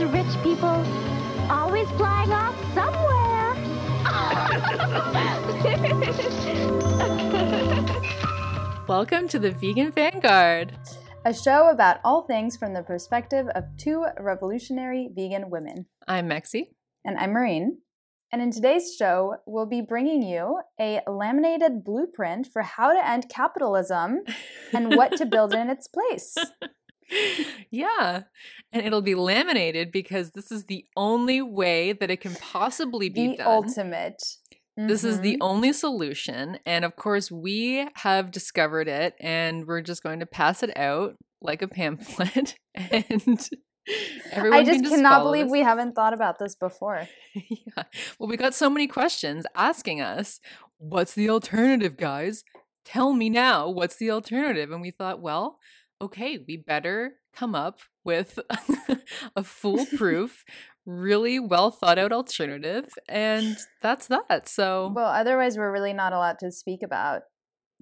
those rich people always flying off somewhere. Welcome to the Vegan Vanguard. a show about all things from the perspective of two revolutionary vegan women. I'm Mexi. And I'm Maureen. And in today's show, we'll be bringing you a laminated blueprint for how to end capitalism and what to build in its place. yeah. And it'll be laminated because this is the only way that it can possibly be The done. ultimate. This is the Mhm. only solution. And of course, we have discovered it and we're just going to pass it out like a pamphlet. and everyone I can just cannot believe this. we haven't thought about this before. yeah. Well, we got so many questions asking us, what's the alternative, guys? Tell me now, what's the alternative? And we thought, well, okay, we better come up with a foolproof, really well thought out alternative. And that's that. So, Well, otherwise, we're really not allowed to speak about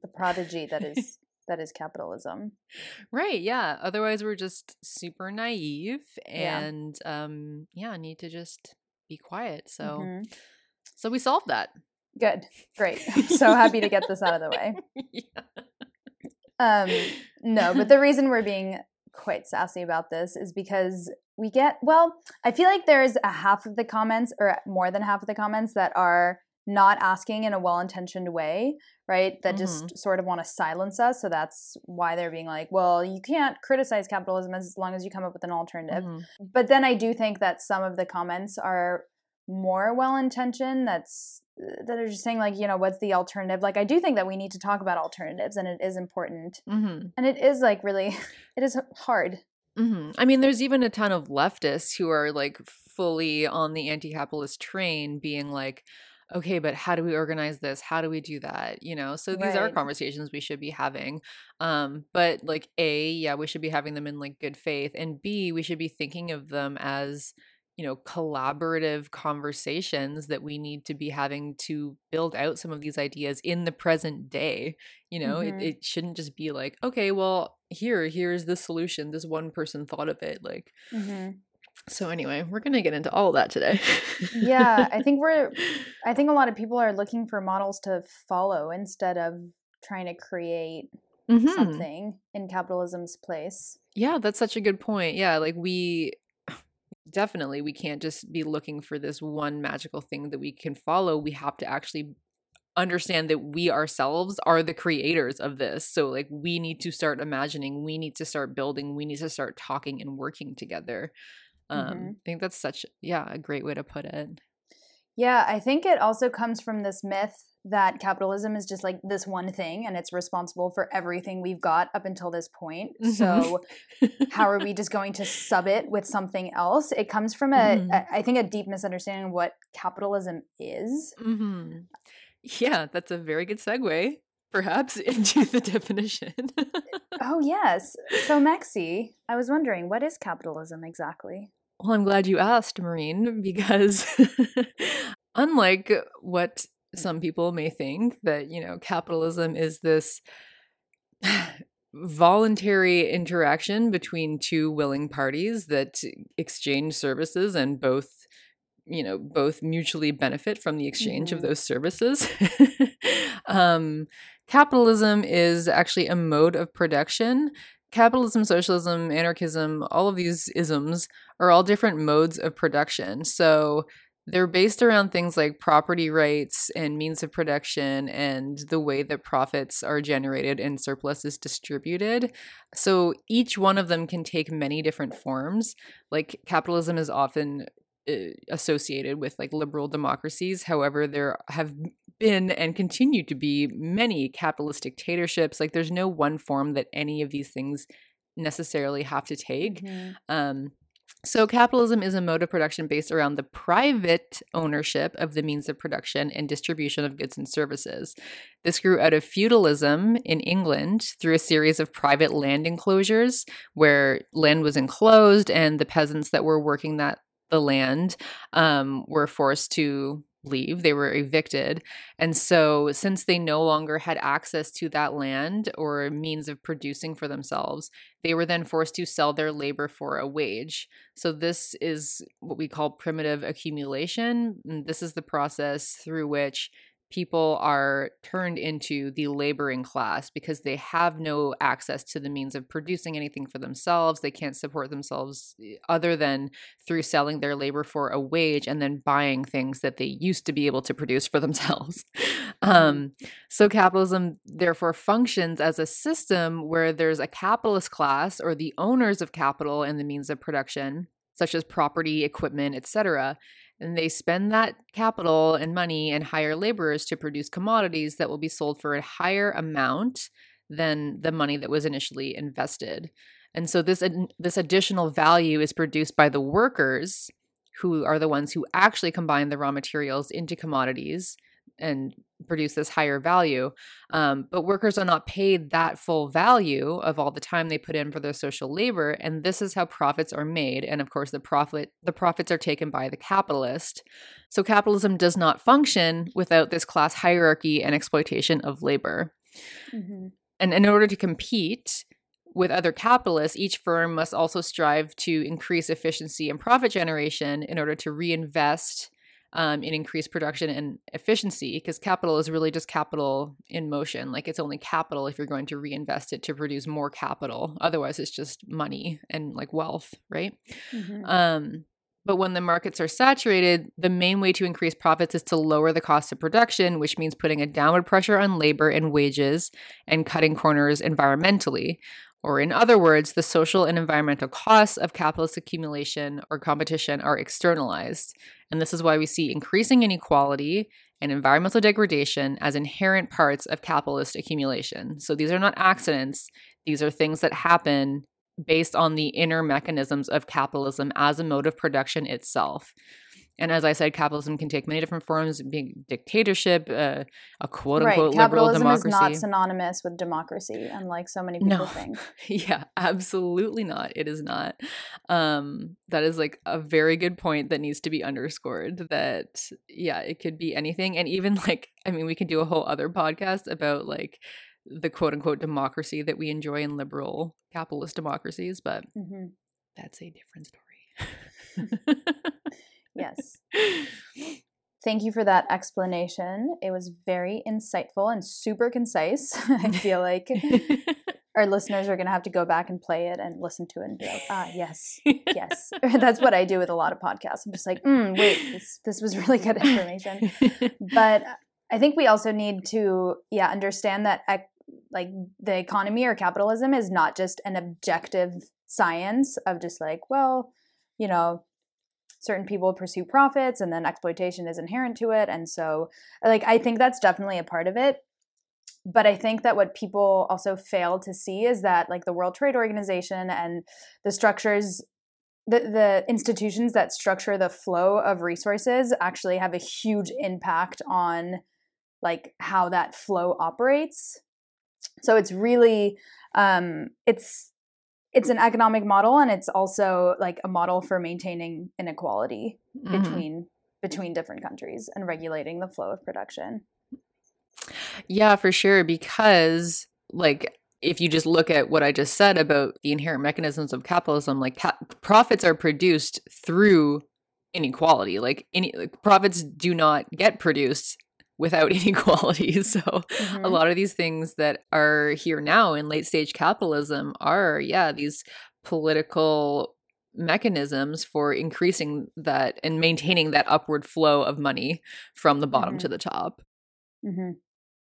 the prodigy that is that is capitalism. right. Yeah. Otherwise, we're just super naive Yeah. and, um, yeah, need to just be quiet. So, Mhm. so we solved that. Good, great. I'm so happy to get this out of the way. yeah. Um, no, but the reason we're being quite sassy about this is because we get, well, I feel like there's a half of the comments, or more than half of the comments, that are not asking in a well intentioned way, right? That just sort of want to silence us. So that's why they're being like, well, you can't criticize capitalism as long as you come up with an alternative. Mhm. But then I do think that some of the comments are more well intentioned. That's that are just saying like, you know, what's the alternative? Like, I do think that we need to talk about alternatives, and it is important, Mhm. and it is like really, it is hard. hmm I mean, there's even a ton of leftists who are like fully on the anti capitalist train, being like, okay, but how do we organize this? How do we do that? You know, so these are conversations we should be having. Um, but like, A, yeah, we should be having them in like good faith. And B, we should be thinking of them as, you know, collaborative conversations that we need to be having to build out some of these ideas in the present day. You know, Mhm. it, it shouldn't just be like, okay, well, here, here's the solution. This one person thought of it. Like, so anyway, we're gonna get into all of that today. Yeah, I think we're. I think a lot of people are looking for models to follow instead of trying to create Mhm. something in capitalism's place. Yeah, that's such a good point. Yeah, like we definitely we can't just be looking for this one magical thing that we can follow. We have to actually understand that we ourselves are the creators of this. So like we need to start imagining, we need to start building, we need to start talking and working together. Um Mhm. I think that's such yeah, a great way to put it. Yeah, I think it also comes from this myth that capitalism is just like this one thing and it's responsible for everything we've got up until this point. Mhm. So, how are we just going to sub it with something else? It comes from a, Mhm. a- I think, a deep misunderstanding of what capitalism is. hmm Yeah, that's a very good segue, perhaps, into the definition. Oh, yes. So, Mexi, I was wondering, what is capitalism exactly? well, I'm glad you asked, Maureen, because unlike what some people may think, that, you know, capitalism is this voluntary interaction between two willing parties that exchange services and both you know both mutually benefit from the exchange of Mhm. those services. Um capitalism is actually a mode of production. Capitalism socialism anarchism all of these isms are all different modes of production. So they're based around things like property rights and means of production and the way that profits are generated and surplus is distributed. So each one of them can take many different forms. Like capitalism is often uh, associated with like liberal democracies. However, there have been and continue to be many capitalist dictatorships. Like there's no one form that any of these things necessarily have to take. Mhm. Um, so, capitalism is a mode of production based around the private ownership of the means of production and distribution of goods and services. This grew out of feudalism in England through a series of private land enclosures where land was enclosed and the peasants that were working that the land um, were forced to leave. They were evicted. And so, since they no longer had access to that land or means of producing for themselves, they were then forced to sell their labor for a wage. So, this is what we call primitive accumulation. And this is the process through which people are turned into the laboring class because they have no access to the means of producing anything for themselves. They can't support themselves eh, other than through selling their labor for a wage and then buying things that they used to be able to produce for themselves. Mm-hmm. um, so, capitalism therefore functions as a system where there's a capitalist class or the owners of capital and the means of production, such as property, equipment, etc and they spend that capital and money and hire laborers to produce commodities that will be sold for a higher amount than the money that was initially invested. And so this this additional value is produced by the workers who are the ones who actually combine the raw materials into commodities and produce this higher value. Um, but workers are not paid that full value of all the time they put in for their social labor, and this is how profits are made. And of course, the profit the profits are taken by the capitalist. So capitalism does not function without this class hierarchy and exploitation of labor. Mm-hmm. And in order to compete, with other capitalists, each firm must also strive to increase efficiency and profit generation in order to reinvest um, in increased production and efficiency because capital is really just capital in motion. Like it's only capital if you're going to reinvest it to produce more capital. Otherwise, it's just money and like wealth, right? Mm-hmm. Um, but when the markets are saturated, the main way to increase profits is to lower the cost of production, which means putting a downward pressure on labor and wages and cutting corners environmentally. Or, in other words, the social and environmental costs of capitalist accumulation or competition are externalized. And this is why we see increasing inequality and environmental degradation as inherent parts of capitalist accumulation. So these are not accidents, these are things that happen based on the inner mechanisms of capitalism as a mode of production itself. And as I said, capitalism can take many different forms, being dictatorship, uh, a quote unquote right. liberal democracy. Capitalism is not synonymous with democracy, unlike so many people no. think. yeah, absolutely not. It is not. Um, that is like a very good point that needs to be underscored. That yeah, it could be anything, and even like I mean, we can do a whole other podcast about like the quote unquote democracy that we enjoy in liberal capitalist democracies, but mm-hmm. that's a different story. Yes. Thank you for that explanation. It was very insightful and super concise. I feel like our listeners are going to have to go back and play it and listen to it and be like, ah, yes, yes. That's what I do with a lot of podcasts. I'm just like, mm, wait, this, this was really good information. but I think we also need to, yeah, understand that like the economy or capitalism is not just an objective science of just like, well, you know, certain people pursue profits and then exploitation is inherent to it and so like i think that's definitely a part of it. But i think that what people also fail to see is that like the world trade organization and the structures the, the institutions that structure the flow of resources actually have a huge impact on like how that flow operates. So it's really um it's it's an economic model and it's also like a model for maintaining inequality mm-hmm. between between different countries and regulating the flow of production. Yeah, for sure because like if you just look at what I just said about the inherent mechanisms of capitalism, like ca- profits are produced through inequality. Like any like, profits do not get produced without inequality. So mm-hmm. a lot of these things that are here now in late stage capitalism are, yeah, these political mechanisms for increasing that and maintaining that upward flow of money from the bottom mm-hmm. to the top. Mm-hmm.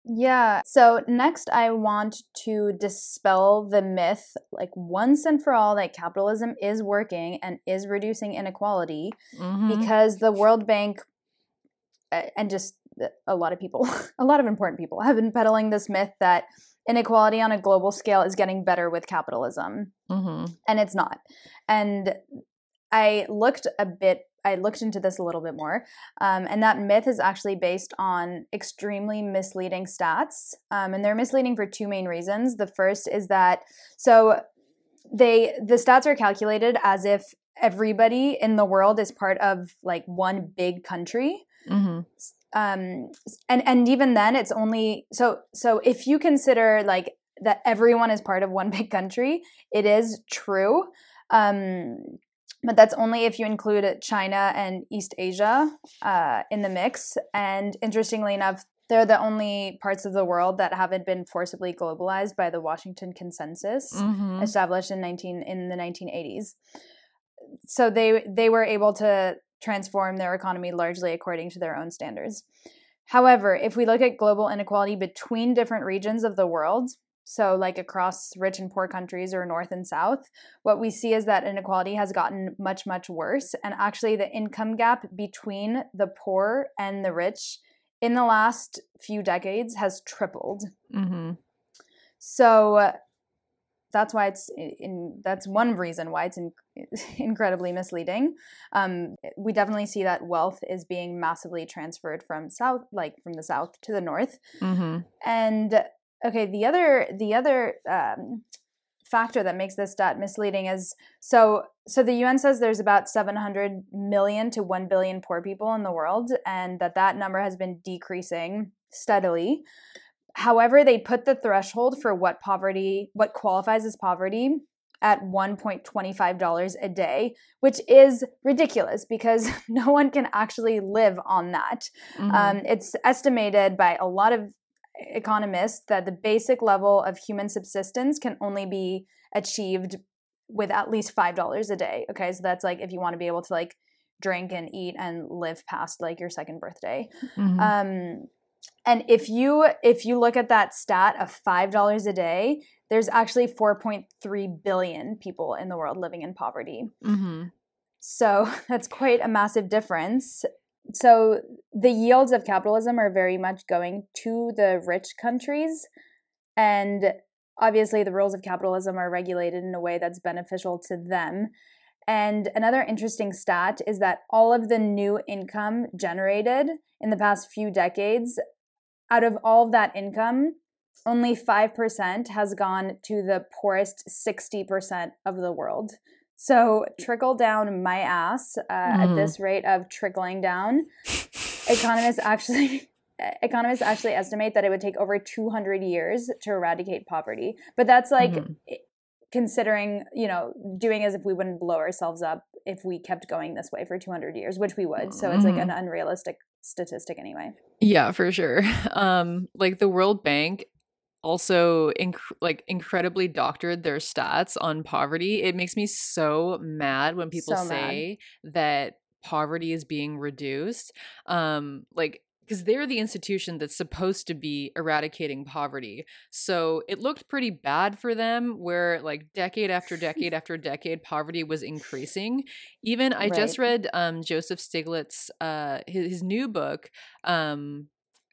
Yeah. So next, I want to dispel the myth, like once and for all, that capitalism is working and is reducing inequality mm-hmm. because the World Bank and just a lot of people, a lot of important people, have been peddling this myth that inequality on a global scale is getting better with capitalism. Mm-hmm. And it's not. And I looked a bit, I looked into this a little bit more. Um, and that myth is actually based on extremely misleading stats. Um, and they're misleading for two main reasons. The first is that, so they, the stats are calculated as if everybody in the world is part of like one big country hmm um and and even then it's only so so if you consider like that everyone is part of one big country it is true. Um but that's only if you include china and east asia uh, in the mix. And interestingly enough they're the only parts of the world that haven't been forcibly globalized by the washington consensus hmm established in 19 in the 1980s so they they were able to transform their economy largely according to their own standards. However if we look at global inequality between different regions of the world so like across rich and poor countries or north and south what we see is that inequality has gotten much much worse and actually the income gap between the poor and the rich in the last few decades has tripled. Hmm so that's why it's in, that's one reason why it's in, incredibly misleading. Um, we definitely see that wealth is being massively transferred from south, like from the south to the north. hmm And okay, the other the other um, factor that makes this stat misleading is so so the UN says there's about 700 million to 1 billion poor people in the world and that that number has been decreasing steadily. However, they put the threshold for what poverty what qualifies as poverty at $1.25 a day, which is ridiculous because no one can actually live on that. Mhm. Um, it's estimated by a lot of economists that the basic level of human subsistence can only be achieved with at least five dollars a day. Okay, so that's like if you want to be able to like drink and eat and live past like your second birthday. Mhm. Um, and if you if you look at that stat of five dollars a day, there's actually 4.3 billion people in the world living in poverty. Mhm. So that's quite a massive difference. So the yields of capitalism are very much going to the rich countries. And obviously, the rules of capitalism are regulated in a way that's beneficial to them. And another interesting stat is that all of the new income generated in the past few decades, out of all of that income, only 5% has gone to the poorest 60% of the world. So trickle down my ass uh, at Mhm. this rate of trickling down. Economists actually economists actually estimate that it would take over 200 years to eradicate poverty. But that's like Mhm. considering, you know, doing as if we wouldn't blow ourselves up if we kept going this way for 200 years, which we would. So it's like an unrealistic statistic anyway. Yeah, for sure. Um, like the World Bank also inc- like incredibly doctored their stats on poverty. It makes me so mad when people So mad. say that poverty is being reduced. Um, like because they're the institution that's supposed to be eradicating poverty. So it looked pretty bad for them where like decade after decade after decade poverty was increasing. Even I just read um Joseph Stiglitz uh his, his new book um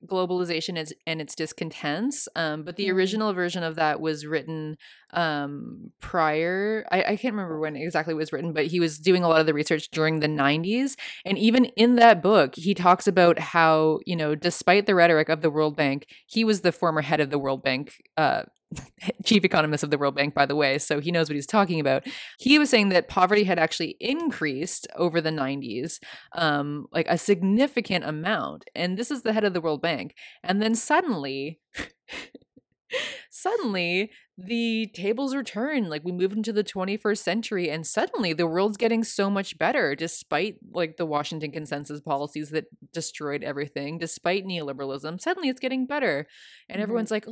globalization is, and its discontents um but the Mm. original version of that was written um prior I, I can't remember when exactly it was written but he was doing a lot of the research during the 90s and even in that book he talks about how you know despite the rhetoric of the world bank he was the former head of the world bank uh chief economist of the world bank by the way so he knows what he's talking about he was saying that poverty had actually increased over the 90s um like a significant amount and this is the head of the world bank and then suddenly suddenly the tables are turned like we move into the 21st century and suddenly the world's getting so much better despite like the washington consensus policies that destroyed everything despite neoliberalism suddenly it's getting better and Mhm. everyone's like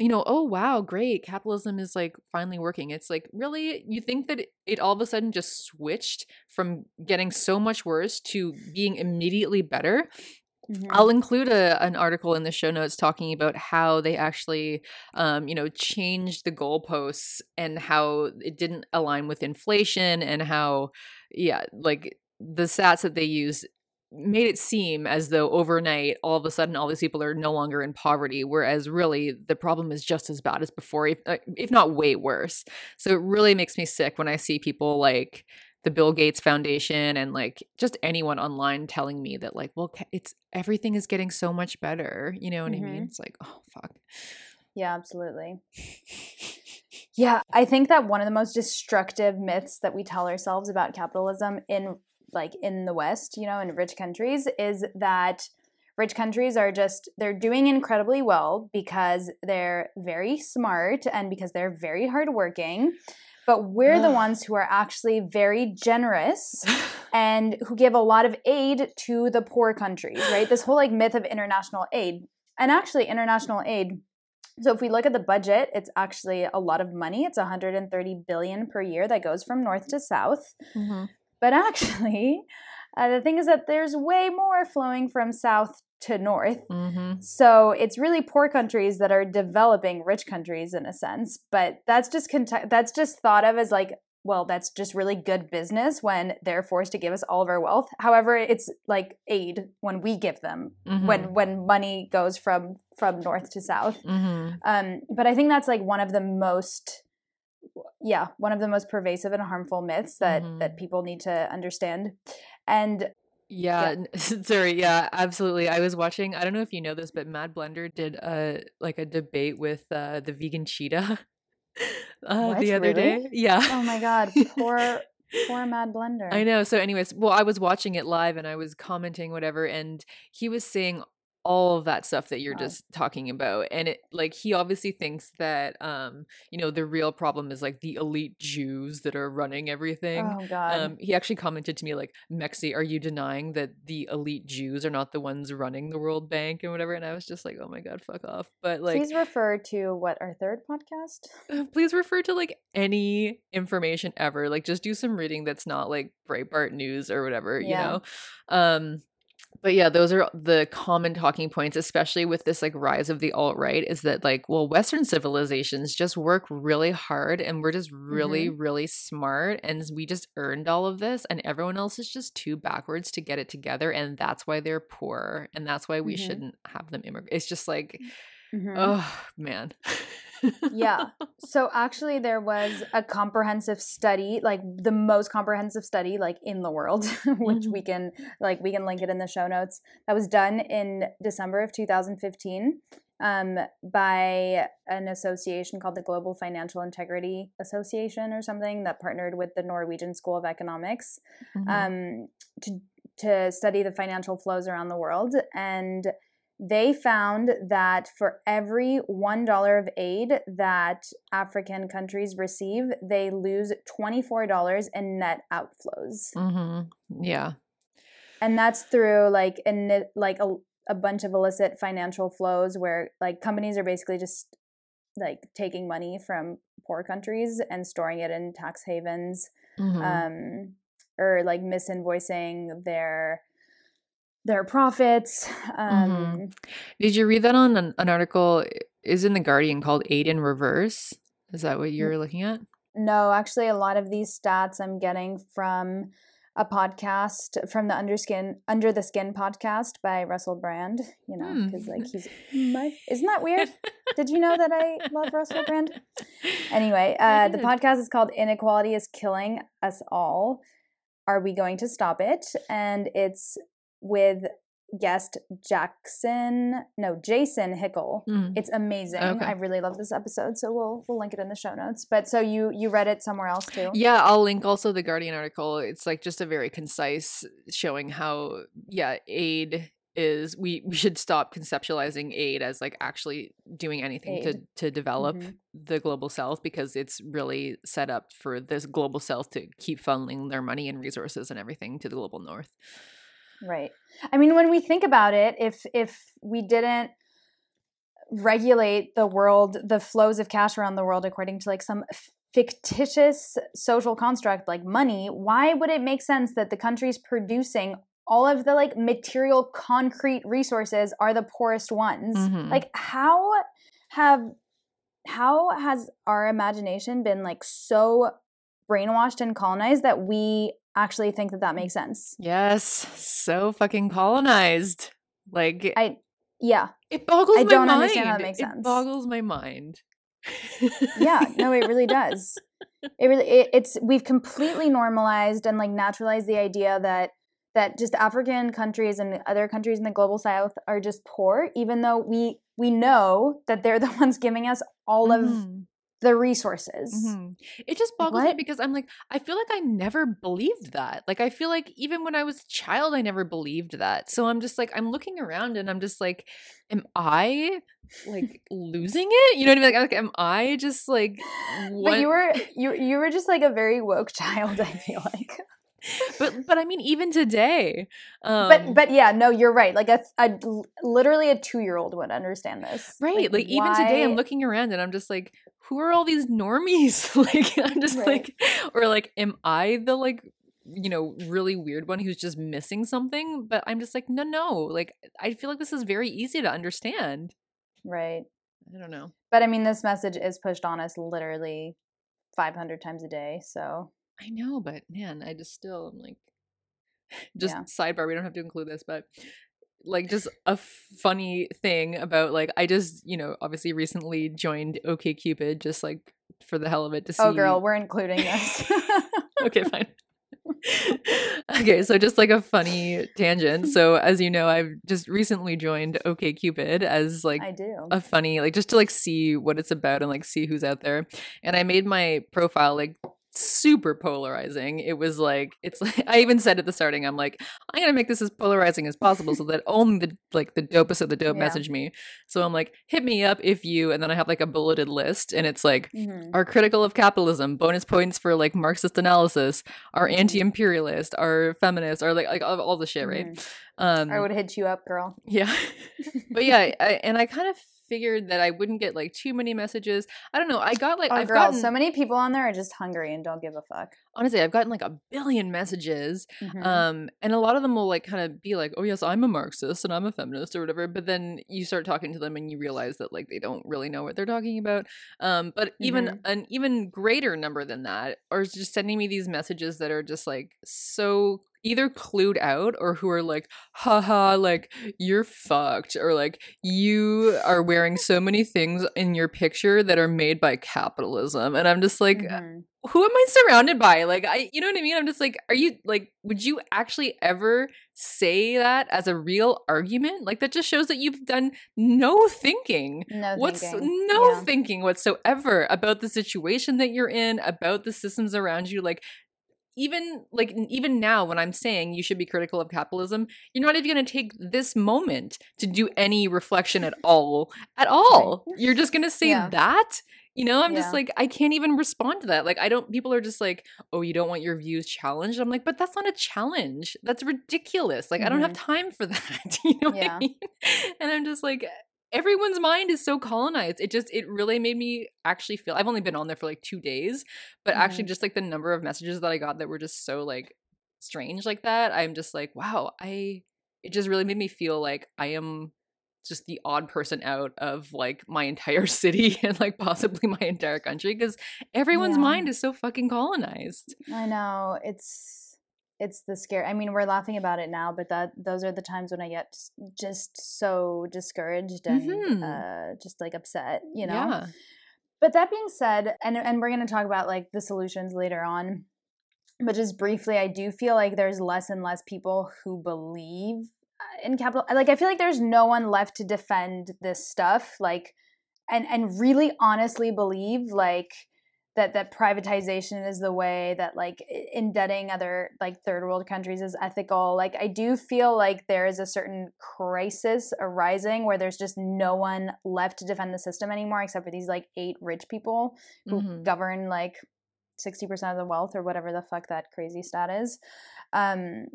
you know oh wow great capitalism is like finally working it's like really you think that it, all of a sudden just switched from getting so much worse to being immediately better Mhm. I'll include a, an article in the show notes talking about how they actually, um, you know, changed the goalposts and how it didn't align with inflation and how, yeah, like the stats that they use made it seem as though overnight all of a sudden all these people are no longer in poverty whereas really the problem is just as bad as before if, uh, if not way worse so it really makes me sick when i see people like the bill gates foundation and like just anyone online telling me that like well it's everything is getting so much better you know what i mean Mhm. it's like oh fuck Yeah, absolutely. Yeah, I think that one of the most destructive myths that we tell ourselves about capitalism in like in the West, you know, in rich countries, is that rich countries are just they're doing incredibly well because they're very smart and because they're very hardworking. But we're the ones who are actually very generous and who give a lot of aid to the poor countries, right? This whole like myth of international aid. And actually international aid so if we look at the budget, it's actually a lot of money. It's 130 billion per year that goes from north to south. Mm-hmm. But actually, uh, the thing is that there's way more flowing from south to north. Mm-hmm. So it's really poor countries that are developing rich countries in a sense. But that's just that's just thought of as like well, that's just really good business when they're forced to give us all of our wealth. However, it's like aid when we give them Mm-hmm. when when money goes from from north to south. Mm-hmm. Um, but I think that's like one of the most, yeah, one of the most pervasive and harmful myths that Mhm. that people need to understand. And Yeah, n- sorry. Yeah, absolutely. I was watching. I don't know if you know this, but Mad Blender did a like a debate with uh, the vegan cheetah uh, the other Really? day. Yeah. oh my god, poor poor Mad Blender. I know. So, anyways, well, I was watching it live and I was commenting whatever, and he was saying all of that stuff that you're Wow. just talking about and it like he obviously thinks that um you know the real problem is like the elite jews that are running everything Oh god. um he actually commented to me like mexi are you denying that the elite jews are not the ones running the world bank and whatever and i was just like oh my god fuck off but like Please refer to what our third podcast. uh, please refer to like any information ever like just do some reading that's not like breitbart news or whatever you know um but yeah those are the common talking points especially with this like rise of the alt-right is that like well western civilizations just work really hard and we're just really really smart and we just earned all of this and everyone else is just too backwards to get it together and that's why they're poor and that's why we Mhm. shouldn't have them immigrate it's just like Mhm. oh man yeah. So actually there was a comprehensive study, like the most comprehensive study like in the world, which we can like we can link it in the show notes. That was done in December of 2015 um, by an association called the Global Financial Integrity Association or something that partnered with the Norwegian School of Economics Mhm. um, to to study the financial flows around the world, and they found that for every one dollar of aid that African countries receive, they lose twenty four dollars in net outflows, Mhm. yeah and that's through like in like a, a bunch of illicit financial flows where like companies are basically just like taking money from poor countries and storing it in tax havens Mhm. um, or like misinvoicing their their profits. Um, Did you read that on an, an article? Is in the Guardian called "Aid in Reverse"? Is that what you're looking at? No, actually, a lot of these stats I'm getting from a podcast from the Underskin Under the Skin podcast by Russell Brand. You know, Hmm. because like he's my. Isn't that weird? Did you know that I love Russell Brand? Anyway, uh, the podcast is called "Inequality is Killing Us All." Are we going to stop it? And it's with guest Jackson, no, Jason Hickel. Mm. It's amazing. Okay. I really love this episode, so we'll we'll link it in the show notes. But so you you read it somewhere else too? Yeah, I'll link also the Guardian article. It's like just a very concise showing how yeah, aid is we we should stop conceptualizing aid as like actually doing anything to Aid. to develop Mhm. the global south because it's really set up for this global south to keep funneling their money and resources and everything to the global north. Right. I mean, when we think about it, if if we didn't regulate the world, the flows of cash around the world according to like some fictitious social construct like money, why would it make sense that the countries producing all of the like material concrete resources are the poorest ones? Mhm. Like how have how has our imagination been like so brainwashed and colonized that we actually think that that makes sense? Yes, so fucking colonized. Like I yeah. it boggles I my don't mind. understand how that makes It boggles my mind. yeah no it really does it really it, it's we've completely normalized and like naturalized the idea that that just african countries and other countries in the global south are just poor even though we we know that they're the ones giving us all of Mhm. The resources. Mhm. It just Like, boggles me because I'm like, I feel like I never believed that. Like, I feel like even when I was a child, I never believed that. So I'm just like, I'm looking around and I'm just like, am I like losing it? You know what I mean? Like, like am I just like, But you were you you were just like a very woke child, I feel like. but but I mean, even today, um, but but yeah, no, you're right. Like a, a literally a 2-year-old would understand this. right, like, even today, I'm looking around and I'm just like, who are all these normies? like, I'm just Right. like, or like, am I the like you know really weird one who's just missing something but i'm just like no no like i feel like this is very easy to understand right. i don't know But I mean this message is pushed on us literally 500 times a day, so i know but man i just still i'm like just Yeah. sidebar we don't have to include this but like just a funny thing about like i just you know obviously recently joined okay cupid just like for the hell of it to oh, see Oh girl, we're including this. okay, fine. okay, so just like a funny tangent. So as you know, I've just recently joined OK Cupid as like I do. a funny like just to like see what it's about and like see who's out there. And I made my profile like super polarizing. It was like it's like I even said at the starting, I'm like, I'm gonna make this as polarizing as possible so that only the like the dopest of the dope Yeah. message me. So I'm like, hit me up if you and then I have like a bulleted list and it's like Mhm. are critical of capitalism, bonus points for like Marxist analysis, are Mhm. anti-imperialist, are feminist, are like like all, all the shit, right? Mhm. Um I would hit you up, girl. yeah. but yeah, I, and I kind of figured that I wouldn't get like too many messages. I don't know. I got like Oh, I've girl, gotten so many people on there are just hungry and don't give a fuck. honestly, I've gotten like a billion messages. Mhm. Um and a lot of them will like kind of be like, "Oh yes, I'm a Marxist and I'm a feminist or whatever." But then you start talking to them and you realize that like they don't really know what they're talking about. Um but even Mhm. an even greater number than that are just sending me these messages that are just like so either clued out or who are like haha like you're fucked or like you are wearing so many things in your picture that are made by capitalism and i'm just like Mhm. who am I surrounded by? Like I you know what I mean? I'm just like, are you like would you actually ever say that as a real argument? Like that just shows that you've done no thinking. no What's thinking. no Yeah. thinking whatsoever about the situation that you're in, about the systems around you like even like even now when i'm saying you should be critical of capitalism you're not even going to take this moment to do any reflection at all at all. You're just going to say Yeah. that you know? I'm just like i can't even respond to that. Like i don't people are just like oh you don't want your views challenged? I'm like but that's not a challenge. That's ridiculous. Like i don't have time for that. You know what Mm-hmm. Yeah. i mean? And i'm just like everyone's mind is so colonized it just it really made me actually feel i've only been on there for like two days but actually Mhm. just like the number of messages that i got that were just so like strange like that i'm just like wow i it just really made me feel like i am just the odd person out of like my entire city and like possibly my entire country because everyone's Yeah. mind is so fucking colonized I know it's it's the scare. I mean, we're laughing about it now, but that those are the times when I get just so discouraged and Mhm. uh, just like upset, you know. yeah But that being said, and and we're going to talk about like the solutions later on. But just briefly, I do feel like there's less and less people who believe uh, in capital. Like I feel like there's no one left to defend this stuff, like, and and really honestly believe like that that privatization is the way that like indebting other like third world countries is ethical. Like I do feel like there is a certain crisis arising where there's just no one left to defend the system anymore except for these like eight rich people who Mhm. govern like 60% of the wealth or whatever the fuck that crazy stat is. Um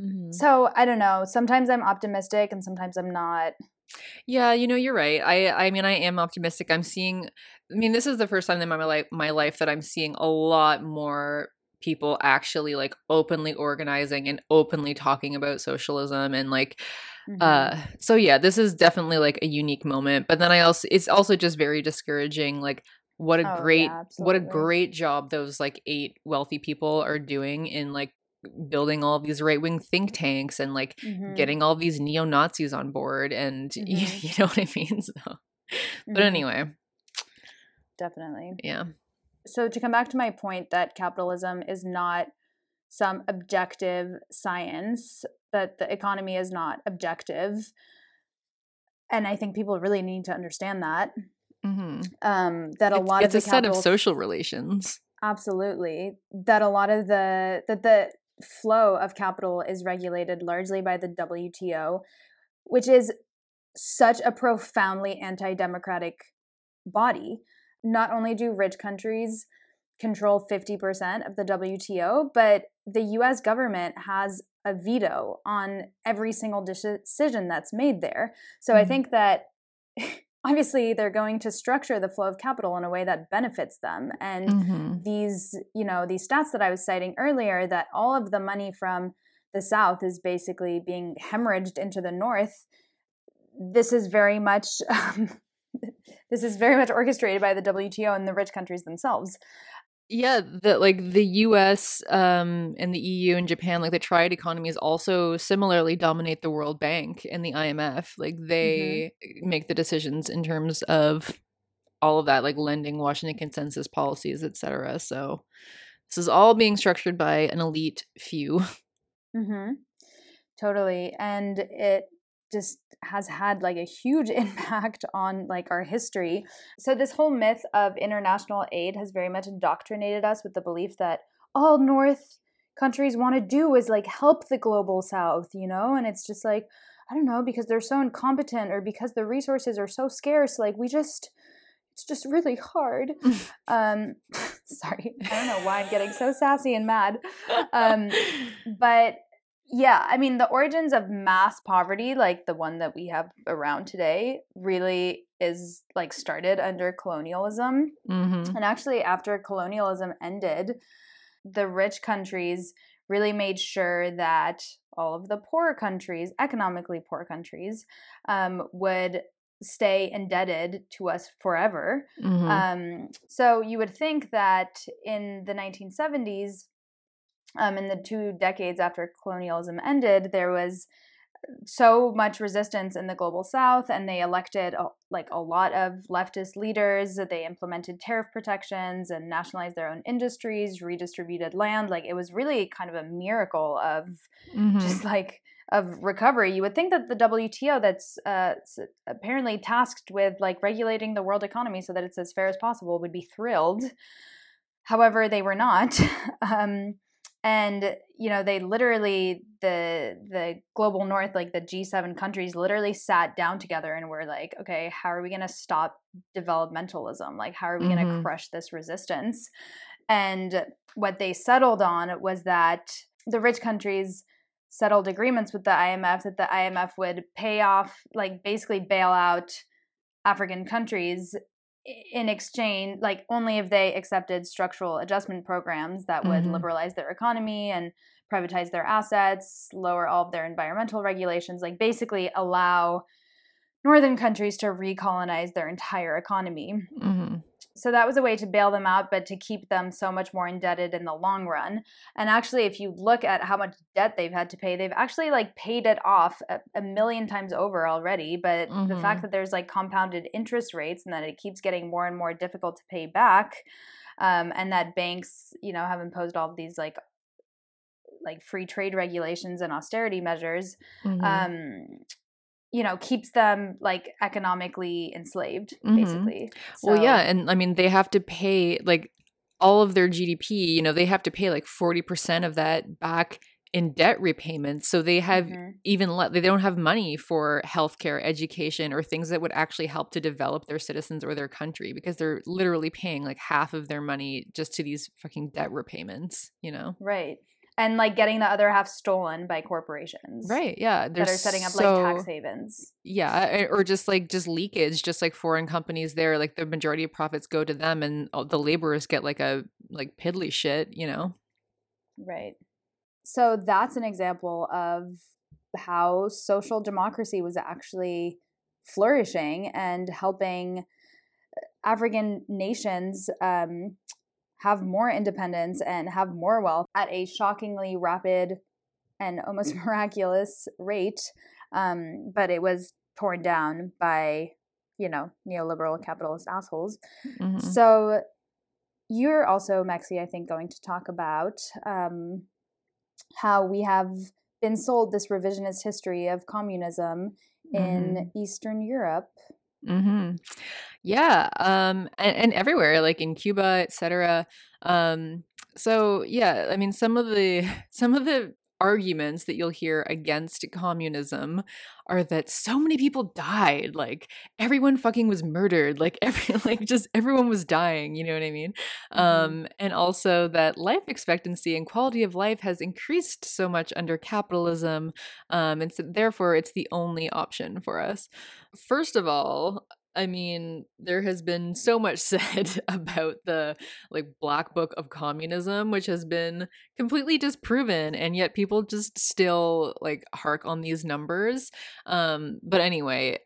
Mhm. so I don't know. Sometimes I'm optimistic and sometimes I'm not. Yeah, you know, you're right. I I mean, I am optimistic. I'm seeing I mean, this is the first time in my life my life that I'm seeing a lot more people actually like openly organizing and openly talking about socialism and like Mhm. uh so yeah, this is definitely like a unique moment, but then I also it's also just very discouraging like what a Oh, yeah, great what a great job those like eight wealthy people are doing in like building all these right-wing think tanks and like Mhm. getting all these neo Nazis on board, and you, Mhm. you know what I mean. So, but Mhm. anyway, definitely. yeah, so to come back to my point that capitalism is not some objective science that the economy is not objective and i think people really need to understand that Mhm. Um, that a It's, lot it's of a the set of social relations. Absolutely. That a lot of the that the flow of capital is regulated largely by the WTO, which is such a profoundly anti-democratic body. Not only do rich countries control 50% of the WTO, but the US government has a veto on every single decision that's made there. So I Mhm. think that obviously they're going to structure the flow of capital in a way that benefits them and Mhm. these you know these stats that i was citing earlier that all of the money from the south is basically being hemorrhaged into the north this is very much um, this is very much orchestrated by the wto and the rich countries themselves Yeah, that like the US um and the EU and Japan, like the triad economies also similarly dominate the World Bank and the IMF. Like they make the decisions in terms of all of that, like lending, Washington consensus policies, etc. So this is all being structured by an elite few. mm-hmm. totally and it just has had like a huge impact on like our history. So this whole myth of international aid has very much indoctrinated us with the belief that all north countries want to do is like help the global south, you know? And it's just like I don't know because they're so incompetent or because the resources are so scarce like we just it's just really hard. um sorry. I don't know why I'm getting so sassy and mad. Um but yeah, I mean, the origins of mass poverty, like the one that we have around today, really is like started under colonialism. hmm And actually, after colonialism ended, the rich countries really made sure that all of the poor countries, economically poor countries, um, would stay indebted to us forever. hmm Um, so you would think that in the 1970s, um, in the two decades after colonialism ended, there was so much resistance in the global south and they elected a, like a lot of leftist leaders. They implemented tariff protections and nationalized their own industries redistributed land. Like it was really kind of a miracle of hmm just like of recovery. You would think that the wto that's uh, apparently tasked with like regulating the world economy so that it's as fair as possible would be thrilled. However they were not. Um, and you know they literally the the global north like the g7 countries literally sat down together and were like okay how are we going to stop developmentalism? Like how are we going to mm-hmm. crush this resistance? And what they settled on was that the rich countries settled agreements with the IMF that the IMF would pay off like basically bail out African countries in exchange like only if they accepted structural adjustment programs that would Mhm. liberalize their economy and privatize their assets lower all of their environmental regulations like basically allow northern countries to recolonize their entire economy hmm so that was a way to bail them out but to keep them so much more indebted in the long run and actually if you look at how much debt they've had to pay they've actually like paid it off a, a million times over already but the Mhm. fact that there's like compounded interest rates and that it keeps getting more and more difficult to pay back um, and that banks you know have imposed all of these like like free trade regulations and austerity measures hmm um you know keeps them like economically enslaved Mhm. basically Well, yeah, and I mean they have to pay like all of their GDP. You know, they have to pay like forty percent of that back in debt repayments. So they have Mhm. even le- they don't have money for healthcare, education, or things that would actually help to develop their citizens or their country because they're literally paying like half of their money just to these fucking debt repayments. You know, Right. And like getting the other half stolen by corporations. right? Yeah, That they're are setting up so- like tax havens. Yeah, or just like just leakage, just like foreign companies there, like the majority of profits go to them, and all- the laborers get like a like piddly shit, you know. Right. So that's an example of how social democracy was actually flourishing and helping African nations um, have more independence and have more wealth at a shockingly rapid and almost miraculous rate. Um, but it was torn down by, you know, neoliberal capitalist assholes. Mhm. So you're also, Mexi, I think, going to talk about um, how we have been sold this revisionist history of communism in Eastern Europe. Mm-hmm. Yeah, um, and, and everywhere, like in Cuba, etc. Um, so yeah, I mean, some of the some of the arguments that you'll hear against communism are that so many people died like everyone fucking was murdered like every like just everyone was dying you know what i mean mm-hmm. um and also that life expectancy and quality of life has increased so much under capitalism um and so therefore it's the only option for us first of all I mean, there has been so much said about the like black book of communism, which has been completely disproven, and yet people just still like hark on these numbers. Um, but anyway,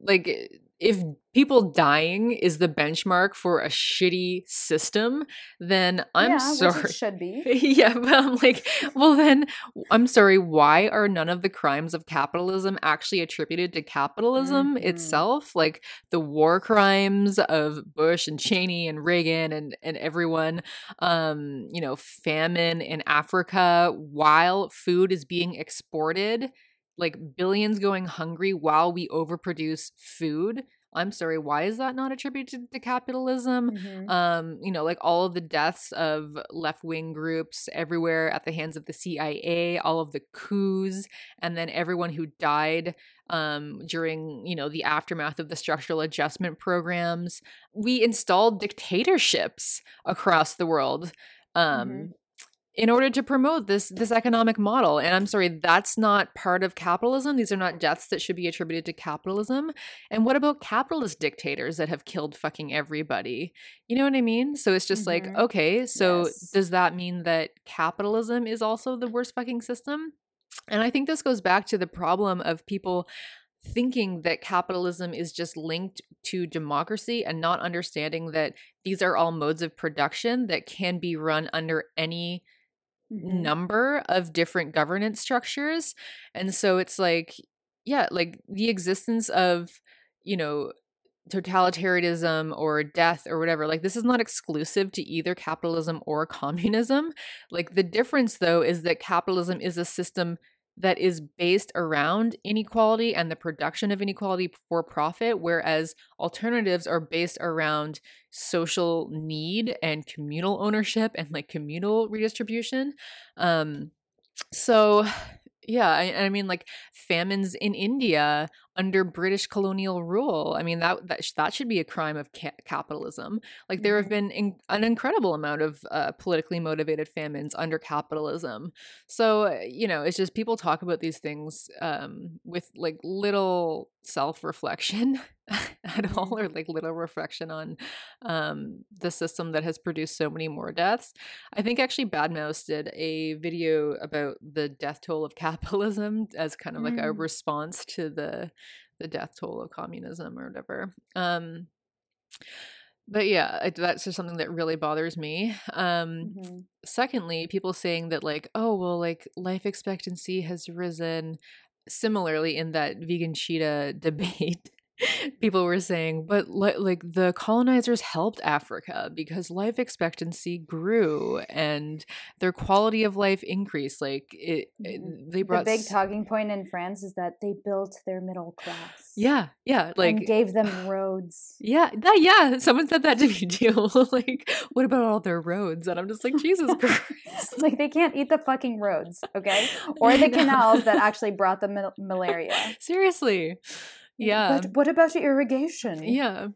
like if people dying is the benchmark for a shitty system, then I'm yeah, sorry. should be. yeah, but I'm like, well, then I'm sorry. Why are none of the crimes of capitalism actually attributed to capitalism mm-hmm. itself? Like the war crimes of Bush and Cheney and Reagan and and everyone. Um, you know, famine in Africa while food is being exported like billions going hungry while we overproduce food. I'm sorry why is that not attributed to capitalism? Mm-hmm. um you know like all of the deaths of left-wing groups everywhere at the hands of the cia all of the coups and then everyone who died um, during you know the aftermath of the structural adjustment programs. We installed dictatorships across the world um, mm-hmm in order to promote this this economic model. And i'm sorry that's not part of capitalism. These are not deaths that should be attributed to capitalism. And what about capitalist dictators that have killed fucking everybody? You know what i mean? So it's just mm-hmm. like okay so yes. does that mean that capitalism is also the worst fucking system? And i think this goes back to the problem of people thinking that capitalism is just linked to democracy and not understanding that these are all modes of production that can be run under any mm-hmm. number of different governance structures. And so it's like, yeah, like the existence of, you know, totalitarianism or death or whatever like this is not exclusive to either capitalism or communism like the difference though is that capitalism is a system that is based around inequality and the production of inequality for profit, whereas alternatives are based around social need and communal ownership and like communal redistribution. Um, so yeah, I, I, mean, like famines in India under British colonial rule. I mean, that that, that should be a crime of ca- capitalism. Like there have mm-hmm. been in, an incredible amount of uh, politically motivated famines under capitalism. So uh, you know, it's just people talk about these things um, with like little self reflection at all, or like little reflection on um, the system that has produced so many more deaths. I think actually Badmouse did a video about the death toll of capitalism as kind of like mm. a response to the the death toll of communism or whatever. Um, but yeah, that's just something that really bothers me. Um, mm-hmm. Secondly, people saying that like, oh well, like life expectancy has risen. Similarly, in that vegan cheetah debate, people were saying, but li- like the colonizers helped Africa because life expectancy grew and their quality of life increased. Like it, it mm-hmm. they brought the big talking point in France is that they built their middle class. Yeah, yeah, like and gave them roads. Yeah, that yeah. Someone said that to me too. like, what about all their roads? And I'm just like, Jesus Christ! like they can't eat the fucking roads, okay, or the canals that actually brought the malaria. Seriously. Yeah. But what about irrigation? Yeah.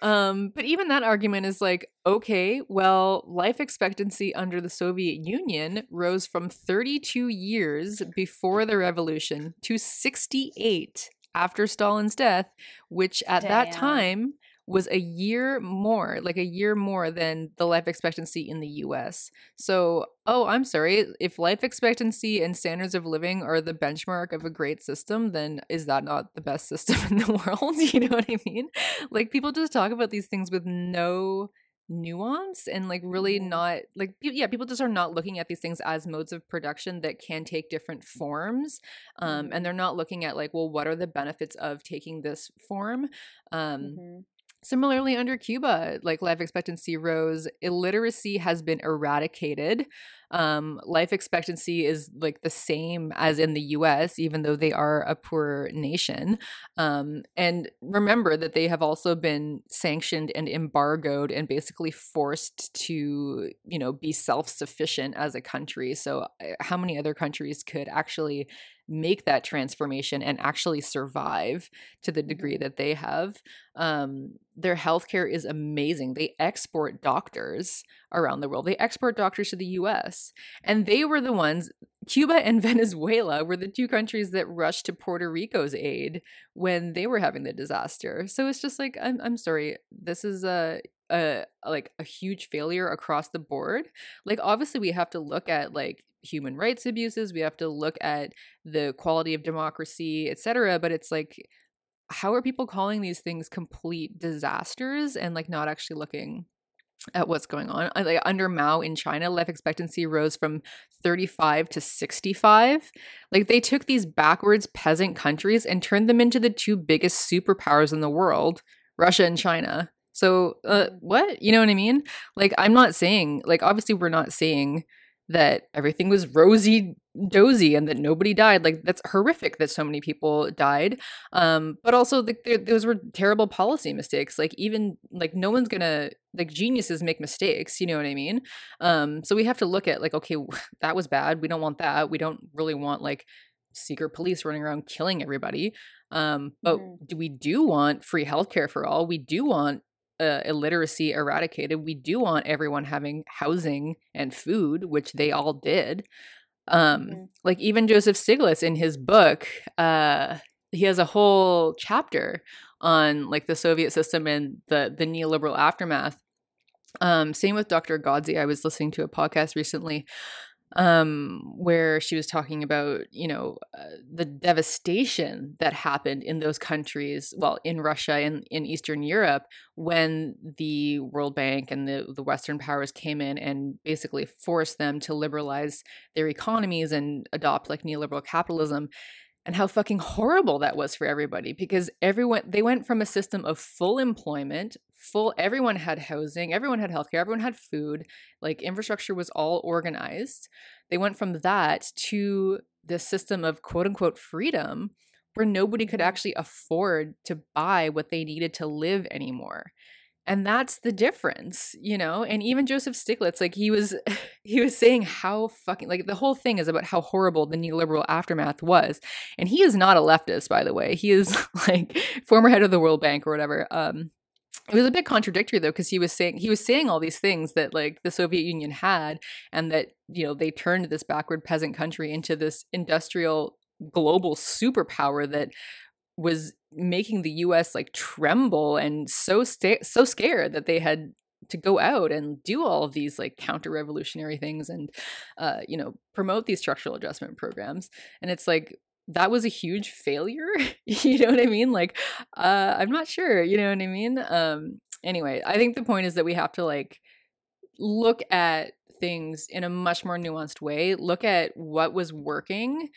Um, but even that argument is like, okay, well, life expectancy under the Soviet Union rose from 32 years before the revolution to 68 after Stalin's death, which at Damn. that time was a year more, like a year more than the life expectancy in the US. So, oh, I'm sorry, if life expectancy and standards of living are the benchmark of a great system, then is that not the best system in the world? you know what I mean? Like people just talk about these things with no nuance and like really not like yeah people just are not looking at these things as modes of production that can take different forms um and they're not looking at like well what are the benefits of taking this form um mm-hmm. Similarly, under Cuba, like life expectancy rose, illiteracy has been eradicated. Um, life expectancy is like the same as in the US, even though they are a poor nation. Um, and remember that they have also been sanctioned and embargoed and basically forced to, you know, be self sufficient as a country. So, uh, how many other countries could actually make that transformation and actually survive to the degree Mm-hmm. that they have. Um, their healthcare is amazing. They export doctors around the world. They export doctors to the US. And they were the ones, Cuba and Venezuela were the two countries that rushed to Puerto Rico's aid when they were having the disaster. So it's just like, I'm, I'm sorry, this is a, a like a huge failure across the board. Like obviously we have to look at like human rights abuses, we have to look at the quality of democracy, etc. But it's like, how are people calling these things complete disasters and like not actually looking at what's going on? Like under Mao in China, life expectancy rose from 35 to 65. Like they took these backwards peasant countries and turned them into the two biggest superpowers in the world, Russia and China. So, uh, what? You know what I mean? Like, I'm not saying, like, obviously, we're not saying that everything was rosy dozy and that nobody died like that's horrific that so many people died um but also like those were terrible policy mistakes like even like no one's gonna like geniuses make mistakes you know what i mean um so we have to look at like okay that was bad we don't want that we don't really want like secret police running around killing everybody um but Mhm. do we do want free healthcare for all we do want uh, illiteracy eradicated. We do want everyone having housing and food, which they all did. Um, Mhm. Like even Joseph Stiglitz in his book, uh, he has a whole chapter on like the Soviet system and the the neoliberal aftermath. Um, same with Dr. Ghodsee. I was listening to a podcast recently um where she was talking about you know uh, the devastation that happened in those countries well in Russia and in Eastern Europe when the World Bank and the the western powers came in and basically forced them to liberalize their economies and adopt like neoliberal capitalism and how fucking horrible that was for everybody because everyone they went from a system of full employment full everyone had housing everyone had healthcare everyone had food like infrastructure was all organized. They went from that to this system of quote unquote freedom where nobody could Mhm. actually afford to buy what they needed to live anymore. And that's the difference you know? And even joseph stiglitz like he was he was saying how fucking like the whole thing is about how horrible the neoliberal aftermath was. And he is not a leftist by the way. He is like former head of the world bank or whatever um it was a bit contradictory though because he was saying he was saying all these things that like the soviet union had and that you know they turned this backward peasant country into this industrial global superpower that was making the US like tremble and so sta- so scared that they had to go out and do all of these like counter revolutionary things and uh you know promote these structural adjustment programs. And it's like that was a huge failure you know what i mean? Like uh i'm not sure you know what i mean? Um anyway i think the point is that we have to like look at things in a much more nuanced way look at what was working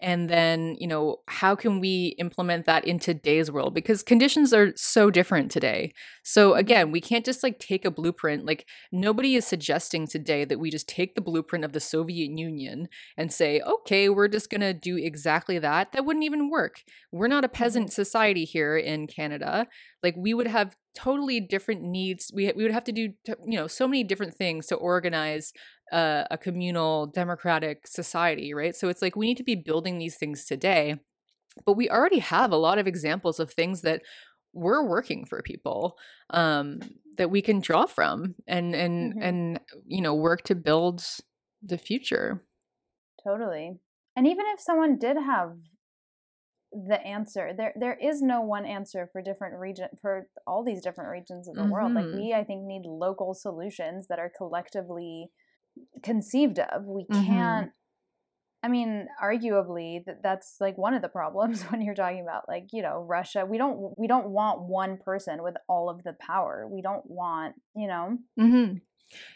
and then you know how can we implement that in today's world? Because conditions are so different today. So again we can't just like take a blueprint like nobody is suggesting today that we just take the blueprint of the soviet union and say okay we're just going to do exactly that. That wouldn't even work. We're not a mm-hmm. peasant society here in canada. Like we would have totally different needs. We, we would have to do t- you know so many different things to organize uh, a communal democratic society right so it's like we need to be building these things today but we already have a lot of examples of things that were working for people um, that we can draw from and and Mhm. and you know work to build the future Totally. And even if someone did have the answer, there there is no one answer for different region for all these different regions of the world. Like Mhm. we I think need local solutions that are collectively conceived of. We Mhm. can't I mean, arguably that that's like one of the problems when you're talking about like, you know, Russia. We don't we don't want one person with all of the power. We don't want, you know, hmm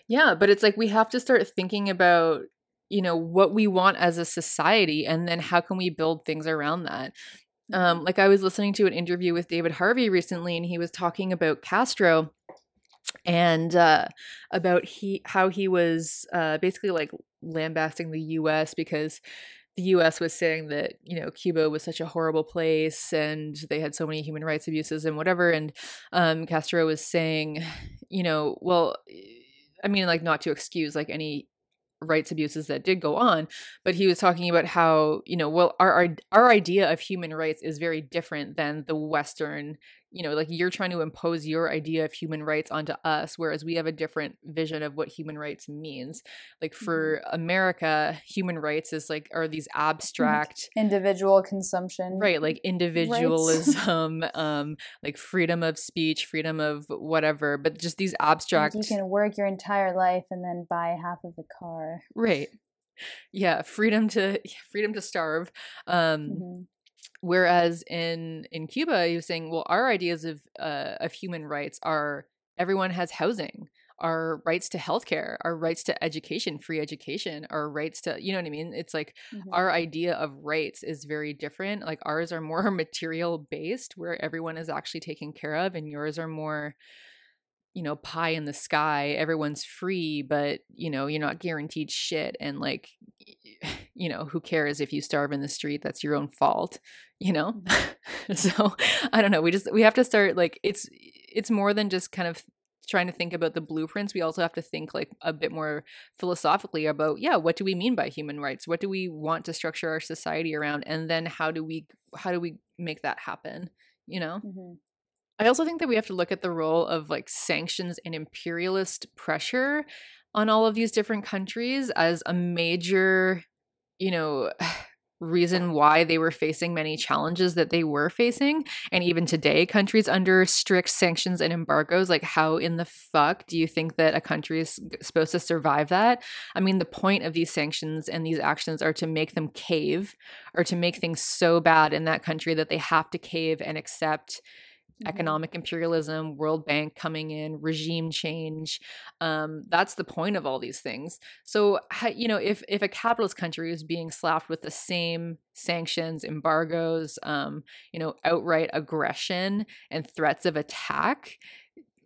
Yeah, but it's like we have to start thinking about, you know, what we want as a society and then how can we build things around that. Um, like I was listening to an interview with David Harvey recently and he was talking about Castro and uh, about he how he was uh, basically like lambasting the U.S. because the U.S. was saying that you know Cuba was such a horrible place and they had so many human rights abuses and whatever, and um, Castro was saying, you know, well, I mean, like not to excuse like any rights abuses that did go on but he was talking about how you know well our, our our idea of human rights is very different than the western you know like you're trying to impose your idea of human rights onto us whereas we have a different vision of what human rights means. Like for mm-hmm. america human rights is like are these abstract individual consumption right like individualism um like freedom of speech freedom of whatever but just these abstract like you can work your entire life and then buy half of the car. Right. Yeah freedom to freedom to starve um mm-hmm Whereas in in Cuba, he was saying, well, our ideas of uh, of human rights are everyone has housing, our rights to healthcare, our rights to education, free education, our rights to you know what I mean. It's like mm-hmm. our idea of rights is very different. Like ours are more material based, where everyone is actually taken care of, and yours are more you know pie in the sky everyone's free but you know you're not guaranteed shit and like you know who cares if you starve in the street that's your own fault you know mm-hmm. so i don't know we just we have to start like it's it's more than just kind of trying to think about the blueprints we also have to think like a bit more philosophically about yeah what do we mean by human rights what do we want to structure our society around and then how do we how do we make that happen you know mm-hmm. I also think that we have to look at the role of like sanctions and imperialist pressure on all of these different countries as a major, you know, reason why they were facing many challenges that they were facing. And even today, countries under strict sanctions and embargoes, like how in the fuck do you think that a country is supposed to survive that? I mean, the point of these sanctions and these actions are to make them cave or to make things so bad in that country that they have to cave and accept mm-hmm. economic imperialism, World Bank coming in, regime change. Um, that's the point of all these things. So, you know, if if a capitalist country is being slapped with the same sanctions, embargoes, um, you know, outright aggression and threats of attack,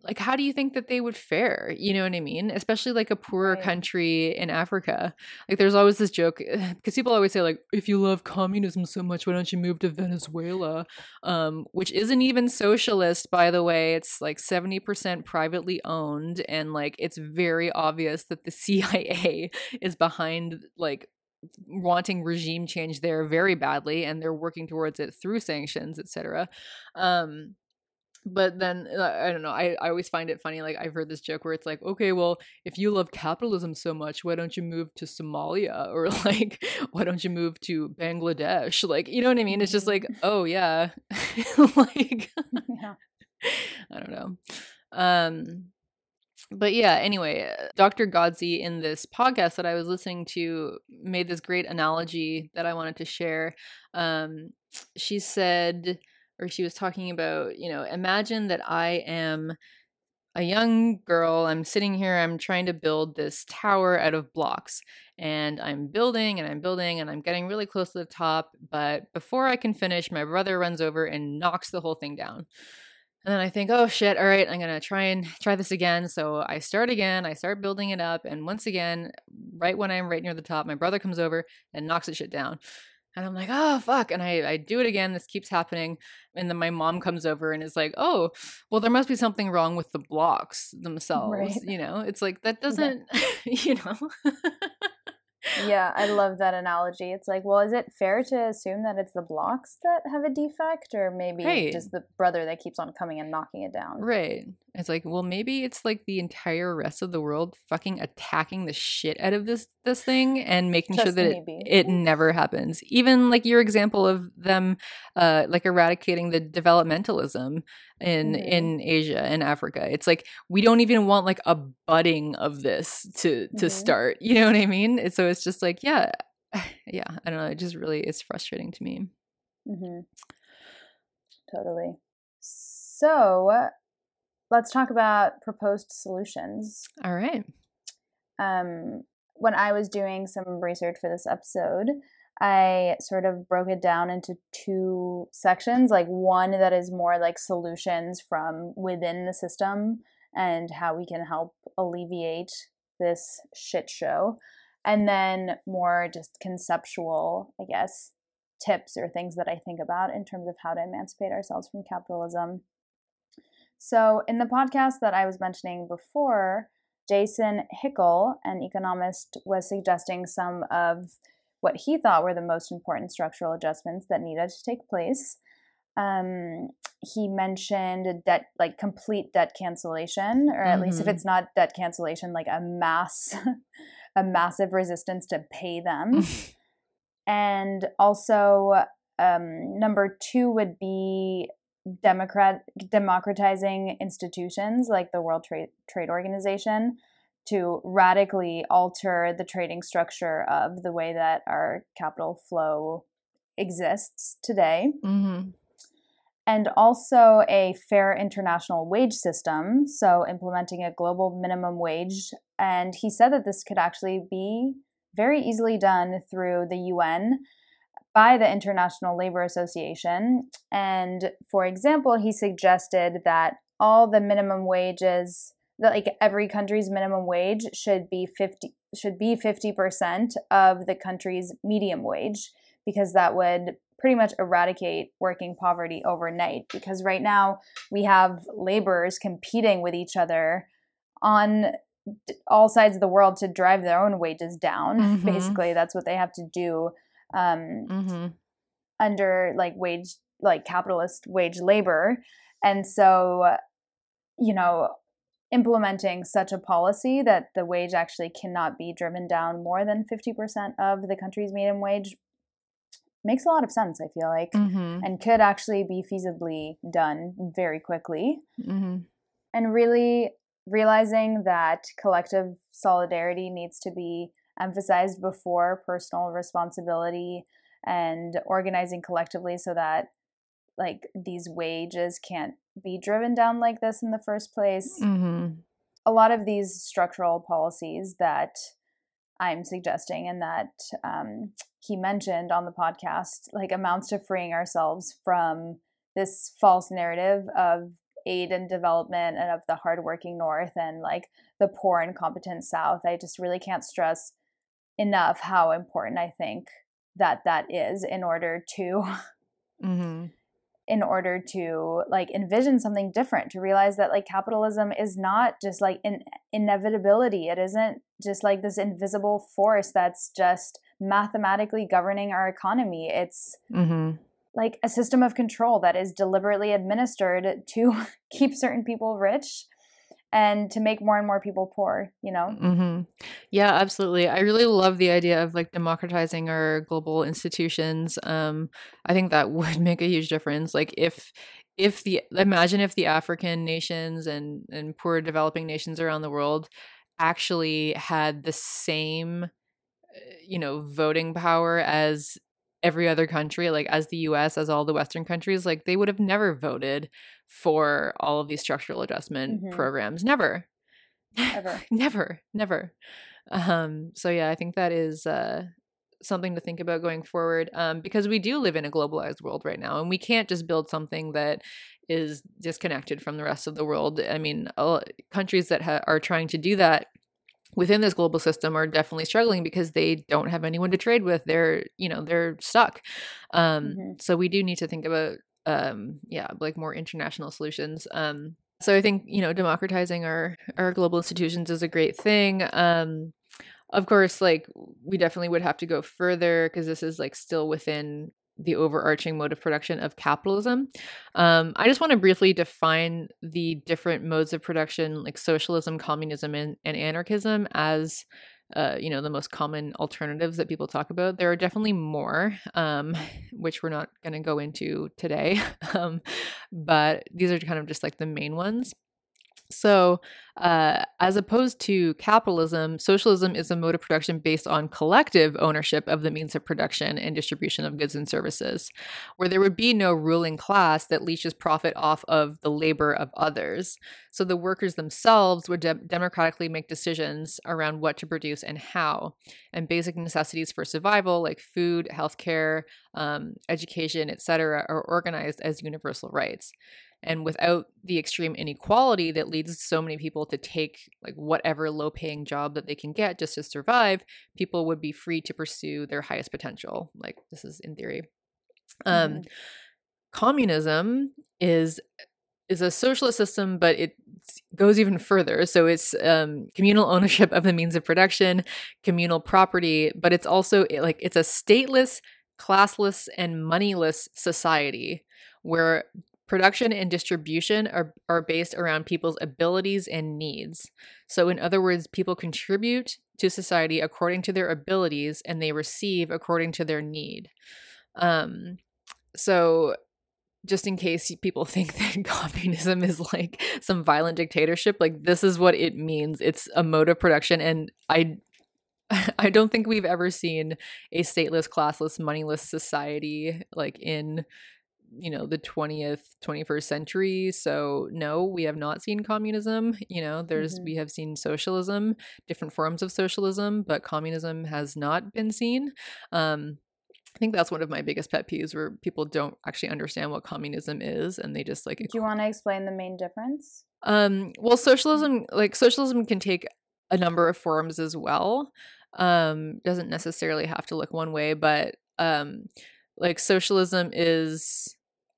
like how do you think that they would fare? You know what i mean? Especially like a poorer right. country in africa. Like there's always this joke because people always say like if you love communism so much why don't you move to venezuela? Um, which isn't even socialist by the way. It's like 70% privately owned and like it's very obvious that the cia is behind like wanting regime change there very badly and they're working towards it through sanctions etc um but then uh, i don't know I, I always find it funny like i've heard this joke where it's like okay well if you love capitalism so much why don't you move to somalia? Or like why don't you move to bangladesh? Like you know what i mean? It's just like mm-hmm. oh yeah. Like yeah. i don't know. Um but yeah anyway uh, dr ghodsee in this podcast that i was listening to made this great analogy that i wanted to share. Um she said or she was talking about, you know, imagine that I am a young girl. I'm sitting here, I'm trying to build this tower out of blocks. And I'm building and I'm building and I'm getting really close to the top. But before I can finish, my brother runs over and knocks the whole thing down. And then I think, oh shit, all right, I'm gonna try and try this again. So I start again, I start building it up, and once again, right when I'm right near the top, my brother comes over and knocks the shit down. And I'm like, oh, fuck. And I, I do it again. This keeps happening. And then my mom comes over and is like, oh, well, there must be something wrong with the blocks themselves. Right. You know, it's like, that doesn't, yeah. you know. Yeah, I love that analogy. It's like, well, is it fair to assume that it's the blocks that have a defect, or maybe right. just the brother that keeps on coming and knocking it down? Right. It's like, well, maybe it's like the entire rest of the world fucking attacking the shit out of this this thing and making just sure that it, it, never happens. Even like your example of them, uh, like eradicating the developmentalism in mm-hmm. in Asia and Africa. It's like we don't even want like a budding of this to to mm-hmm. start. You know what I mean? So it's just like yeah, yeah. I don't know. It just really is frustrating to me. Mm-hmm. Totally. So let's talk about proposed solutions. All right. Um, when I was doing some research for this episode, I sort of broke it down into two sections like one that is more like solutions from within the system and how we can help alleviate this shit show. And then more just conceptual, I guess, tips or things that I think about in terms of how to emancipate ourselves from capitalism. So, in the podcast that I was mentioning before, Jason Hickel, an economist, was suggesting some of what he thought were the most important structural adjustments that needed to take place. Um, he mentioned debt, like complete debt cancellation, or at mm-hmm. least if mm-hmm. it's not debt cancellation, like a mass, a massive resistance to pay them. and also, um, number two would be democrat democratizing institutions like the World Trade Trade Organization to radically alter the trading structure of the way that our capital flow exists today. Mm-hmm. And also a fair international wage system, so implementing a global minimum wage. And he said that this could actually be very easily done through the UN by the International Labor Association. And for example, he suggested that all the minimum wages that like every country's minimum wage should be 50 should be 50% of the country's medium wage because that would pretty much eradicate working poverty overnight because right now we have laborers competing with each other on all sides of the world to drive their own wages down mm-hmm. basically that's what they have to do um, mm-hmm. under like wage like capitalist wage labor and so you know implementing such a policy that the wage actually cannot be driven down more than 50% of the country's median wage makes a lot of sense i feel like mm-hmm. and could actually be feasibly done very quickly mm-hmm. and really realizing that collective solidarity needs to be emphasized before personal responsibility and organizing collectively so that like these wages can't be driven down like this in the first place. Mm-hmm. A lot of these structural policies that I'm suggesting and that um, he mentioned on the podcast, like amounts to freeing ourselves from this false narrative of aid and development and of the hardworking North and like the poor and competent South. I just really can't stress enough how important I think that that is in order to mm-hmm in order to like envision something different to realize that like capitalism is not just like an inevitability it isn't just like this invisible force that's just mathematically governing our economy it's mm-hmm. like a system of control that is deliberately administered to keep certain people rich and to make more and more people poor you know mm-hmm. yeah absolutely i really love the idea of like democratizing our global institutions um i think that would make a huge difference like if if the imagine if the african nations and and poor developing nations around the world actually had the same uh, you know voting power as every other country like as the US as all the western countries like they would have never voted for all of these structural adjustment mm-hmm. programs never. Ever. Never never. Um so yeah i think that is uh something to think about going forward um because we do live in a globalized world right now and we can't just build something that is disconnected from the rest of the world. I mean all, countries that ha- are trying to do that within this global system are definitely struggling because they don't have anyone to trade with. They're you know they're stuck. Um mm-hmm. so we do need to think about um yeah like more international solutions um so i think you know democratizing our our global institutions is a great thing um of course like we definitely would have to go further because this is like still within the overarching mode of production of capitalism. Um, I just want to briefly define the different modes of production, like socialism, communism, and, and anarchism, as uh, you know the most common alternatives that people talk about. There are definitely more, um, which we're not going to go into today, um, but these are kind of just like the main ones. So, uh, as opposed to capitalism, socialism is a mode of production based on collective ownership of the means of production and distribution of goods and services, where there would be no ruling class that leeches profit off of the labor of others. So, the workers themselves would de- democratically make decisions around what to produce and how, and basic necessities for survival, like food, healthcare, um, education, etc., are organized as universal rights. And without the extreme inequality that leads so many people to take like whatever low paying job that they can get just to survive people would be free to pursue their highest potential. Like this is in theory. Um Mhm. communism is is a socialist system but it goes even further. So it's um, communal ownership of the means of production communal property but it's also like it's a stateless classless and moneyless society where production and distribution are, are based around people's abilities and needs. So in other words people contribute to society according to their abilities and they receive according to their need. Um so just in case people think that communism is like some violent dictatorship like this is what it means. It's a mode of production and i i don't think we've ever seen a stateless classless moneyless society like in you know the 20th 21st century so no we have not seen communism you know there's Mhm. we have seen socialism different forms of socialism but communism has not been seen um I think that's one of my biggest pet peeves where people don't actually understand what communism is and they just like Do you want to explain the main difference? um well socialism like socialism can take a number of forms as well. Um doesn't necessarily have to look one way, but um like socialism is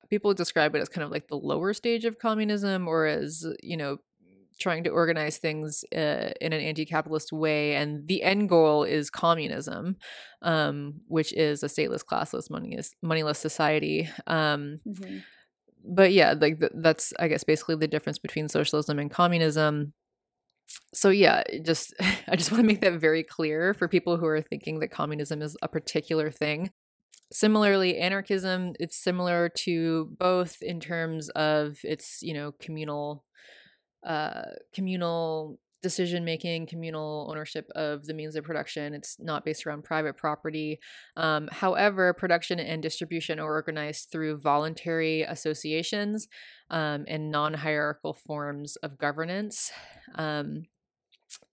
people describe it as kind of like the lower stage of communism or as, you know, trying to organize things uh, in an anti-capitalist way and the end goal is communism um, which is a stateless classless moneyless, moneyless society um, Mhm. but yeah like th- that's i guess basically the difference between socialism and communism so yeah just i just want to make that very clear for people who are thinking that communism is a particular thing similarly anarchism it's similar to both in terms of its you know communal uh communal decision making communal ownership of the means of production. It's not based around private property. Um, however production and distribution are organized through voluntary associations um, and non-hierarchical forms of governance um,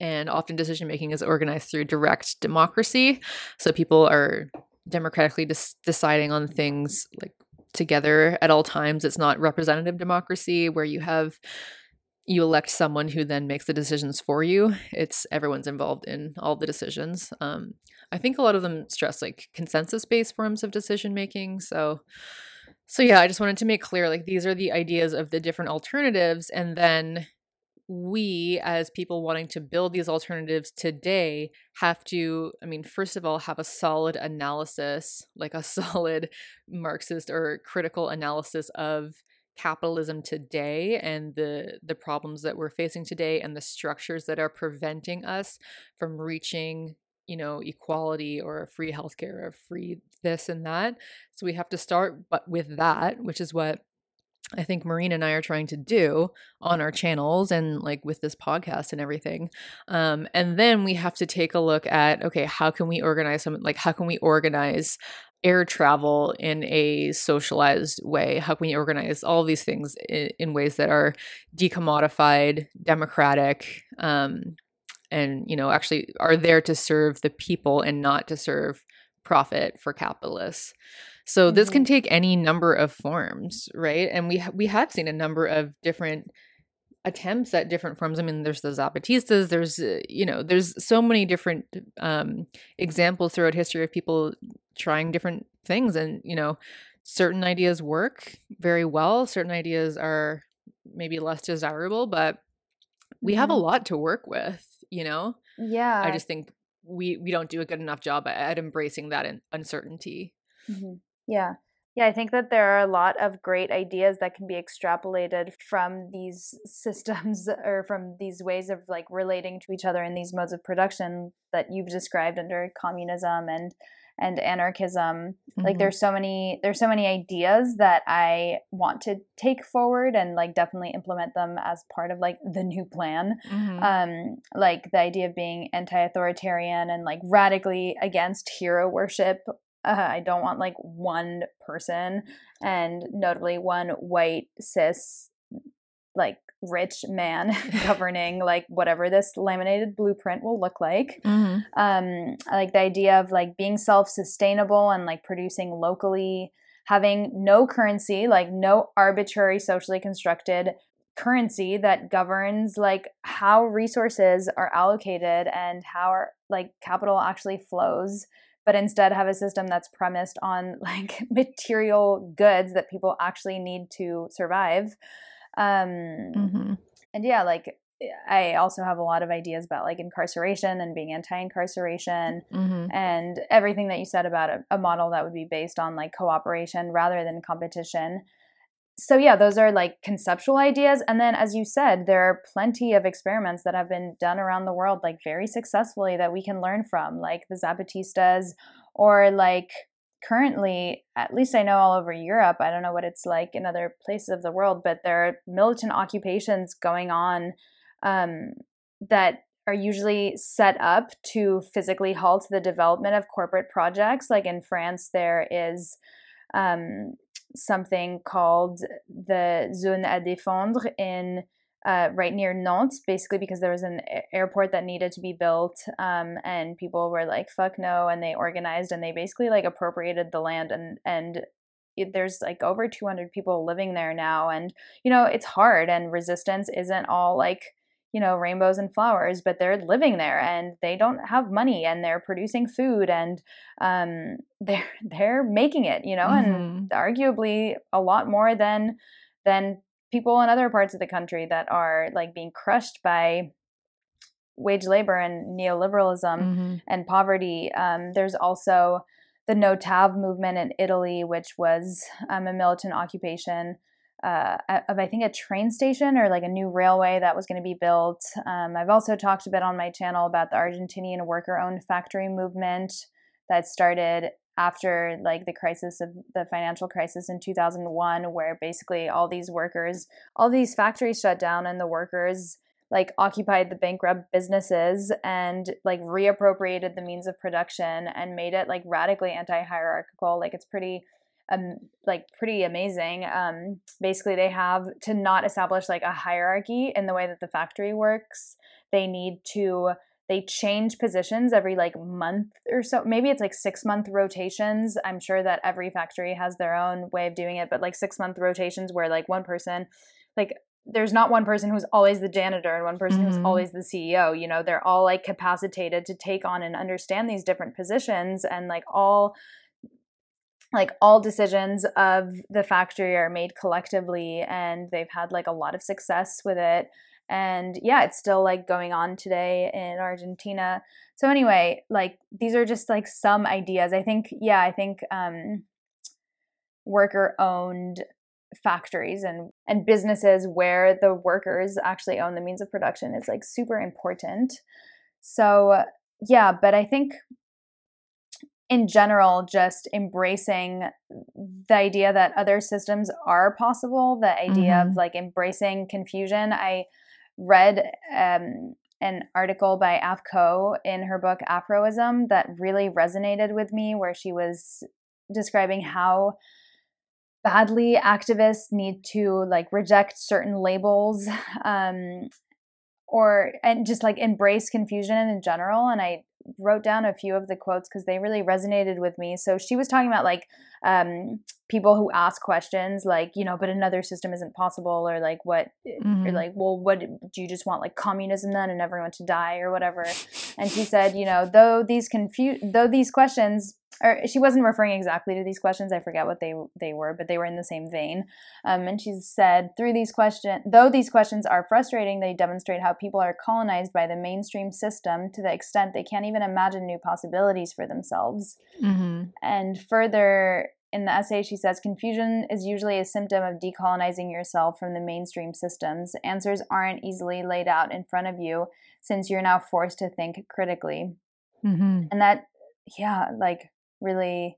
and often decision making is organized through direct democracy. So people are democratically dis- deciding on things like together at all times. It's not representative democracy where you have you elect someone who then makes the decisions for you. It's everyone's involved in all the decisions. Um, i think a lot of them stress like consensus based forms of decision making so so yeah i just wanted to make clear like these are the ideas of the different alternatives and then we as people wanting to build these alternatives today have to i mean first of all have a solid analysis like a solid marxist or critical analysis of capitalism today and the the problems that we're facing today and the structures that are preventing us from reaching you know equality or free healthcare or free this and that. So we have to start but with that which is what I think Marine and I are trying to do on our channels and like with this podcast and everything. Um, and then we have to take a look at okay, how can we organize some like how can we organize air travel in a socialized way? How can we organize all these things in, in ways that are decommodified, democratic, um, and you know actually are there to serve the people and not to serve profit for capitalists. So this can take any number of forms, right? And we ha- we have seen a number of different attempts at different forms. I mean, there's the Zapatistas. There's uh, you know, there's so many different um, examples throughout history of people trying different things, and you know, certain ideas work very well. Certain ideas are maybe less desirable, but we have a Mhm. lot to work with. You know, Yeah. I just think we we don't do a good enough job at, embracing that in, uncertainty. Mhm. Yeah. Yeah, I think that there are a lot of great ideas that can be extrapolated from these systems or from these ways of like relating to each other in these modes of production that you've described under communism and and anarchism. Like Mhm. there's so many there's so many ideas that I want to take forward and like definitely implement them as part of like the new plan Mhm. um like the idea of being anti-authoritarian and like radically against hero worship uh, i don't want like one person and notably one white cis like rich man governing like whatever this laminated blueprint will look like Mhm. um I like the idea of like being self-sustainable and like producing locally having no currency, like no arbitrary socially constructed currency that governs like how resources are allocated and how our, like capital actually flows but instead have a system that's premised on like material goods that people actually need to survive um Mm-hmm. and yeah like i also have a lot of ideas about like incarceration and being anti-incarceration Mm-hmm. and everything that you said about a, a model that would be based on like cooperation rather than competition so yeah those are like conceptual ideas and then as you said there are plenty of experiments that have been done around the world like very successfully that we can learn from like the zapatistas or like currently at least i know all over europe i don't know what it's like in other places of the world but there are militant occupations going on um, that are usually set up to physically halt the development of corporate projects. Like in france there is um, something called the Zone à défendre in uh, right near Nantes, basically because there was an airport that needed to be built, um, and people were like, "Fuck no!" and they organized and they basically like appropriated the land, and and it, there's like over 200 people living there now, and you know it's hard, and resistance isn't all like you know rainbows and flowers but they're living there and they don't have money and they're producing food and um, they're they're making it you know Mm-hmm. and arguably a lot more than than people in other parts of the country that are like being crushed by wage labor and neoliberalism Mm-hmm. and poverty um, there's also the no tav movement in italy which was um, a militant occupation uh, of I think a train station or like a new railway that was going to be built. Um, I've also talked a bit on my channel about the Argentinian worker-owned factory movement that started after like the crisis of the financial crisis in 2001 where basically all these workers all these factories shut down and the workers like occupied the bankrupt businesses and like reappropriated the means of production and made it like radically anti-hierarchical like it's pretty um, like pretty amazing. Um, basically, they have to not establish like a hierarchy in the way that the factory works. They need to they change positions every like month or so. Maybe it's like six month rotations. I'm sure that every factory has their own way of doing it, but like six month rotations where like one person, like there's not one person who's always the janitor and one person who's Mhm. always the CEO. You know, they're all like capacitated to take on and understand these different positions and like all like all decisions of the factory are made collectively and they've had like a lot of success with it and yeah it's still like going on today in argentina. So anyway like these are just like some ideas. I think yeah i think um worker owned factories and and businesses where the workers actually own the means of production is like super important. So yeah but i think in general just embracing the idea that other systems are possible the idea Mhm. of like embracing confusion i read um, an article by Aph Ko in her book Aphro-ism that really resonated with me where she was describing how badly activists need to like reject certain labels um, or and just like embrace confusion in general and i wrote down a few of the quotes because they really resonated with me so she was talking about like um, people who ask questions like you know but another system isn't possible or like what or Mhm. like well what do you just want like communism then and everyone to die or whatever and she said you know though these confu- though these questions or she wasn't referring exactly to these questions i forget what they they were but they were in the same vein um, and she said through these questions though these questions are frustrating they demonstrate how people are colonized by the mainstream system to the extent they can't even imagine new possibilities for themselves Mhm. and further in the essay, she says confusion is usually a symptom of decolonizing yourself from the mainstream systems. Answers aren't easily laid out in front of you since you're now forced to think critically. Mhm. And that, yeah, like really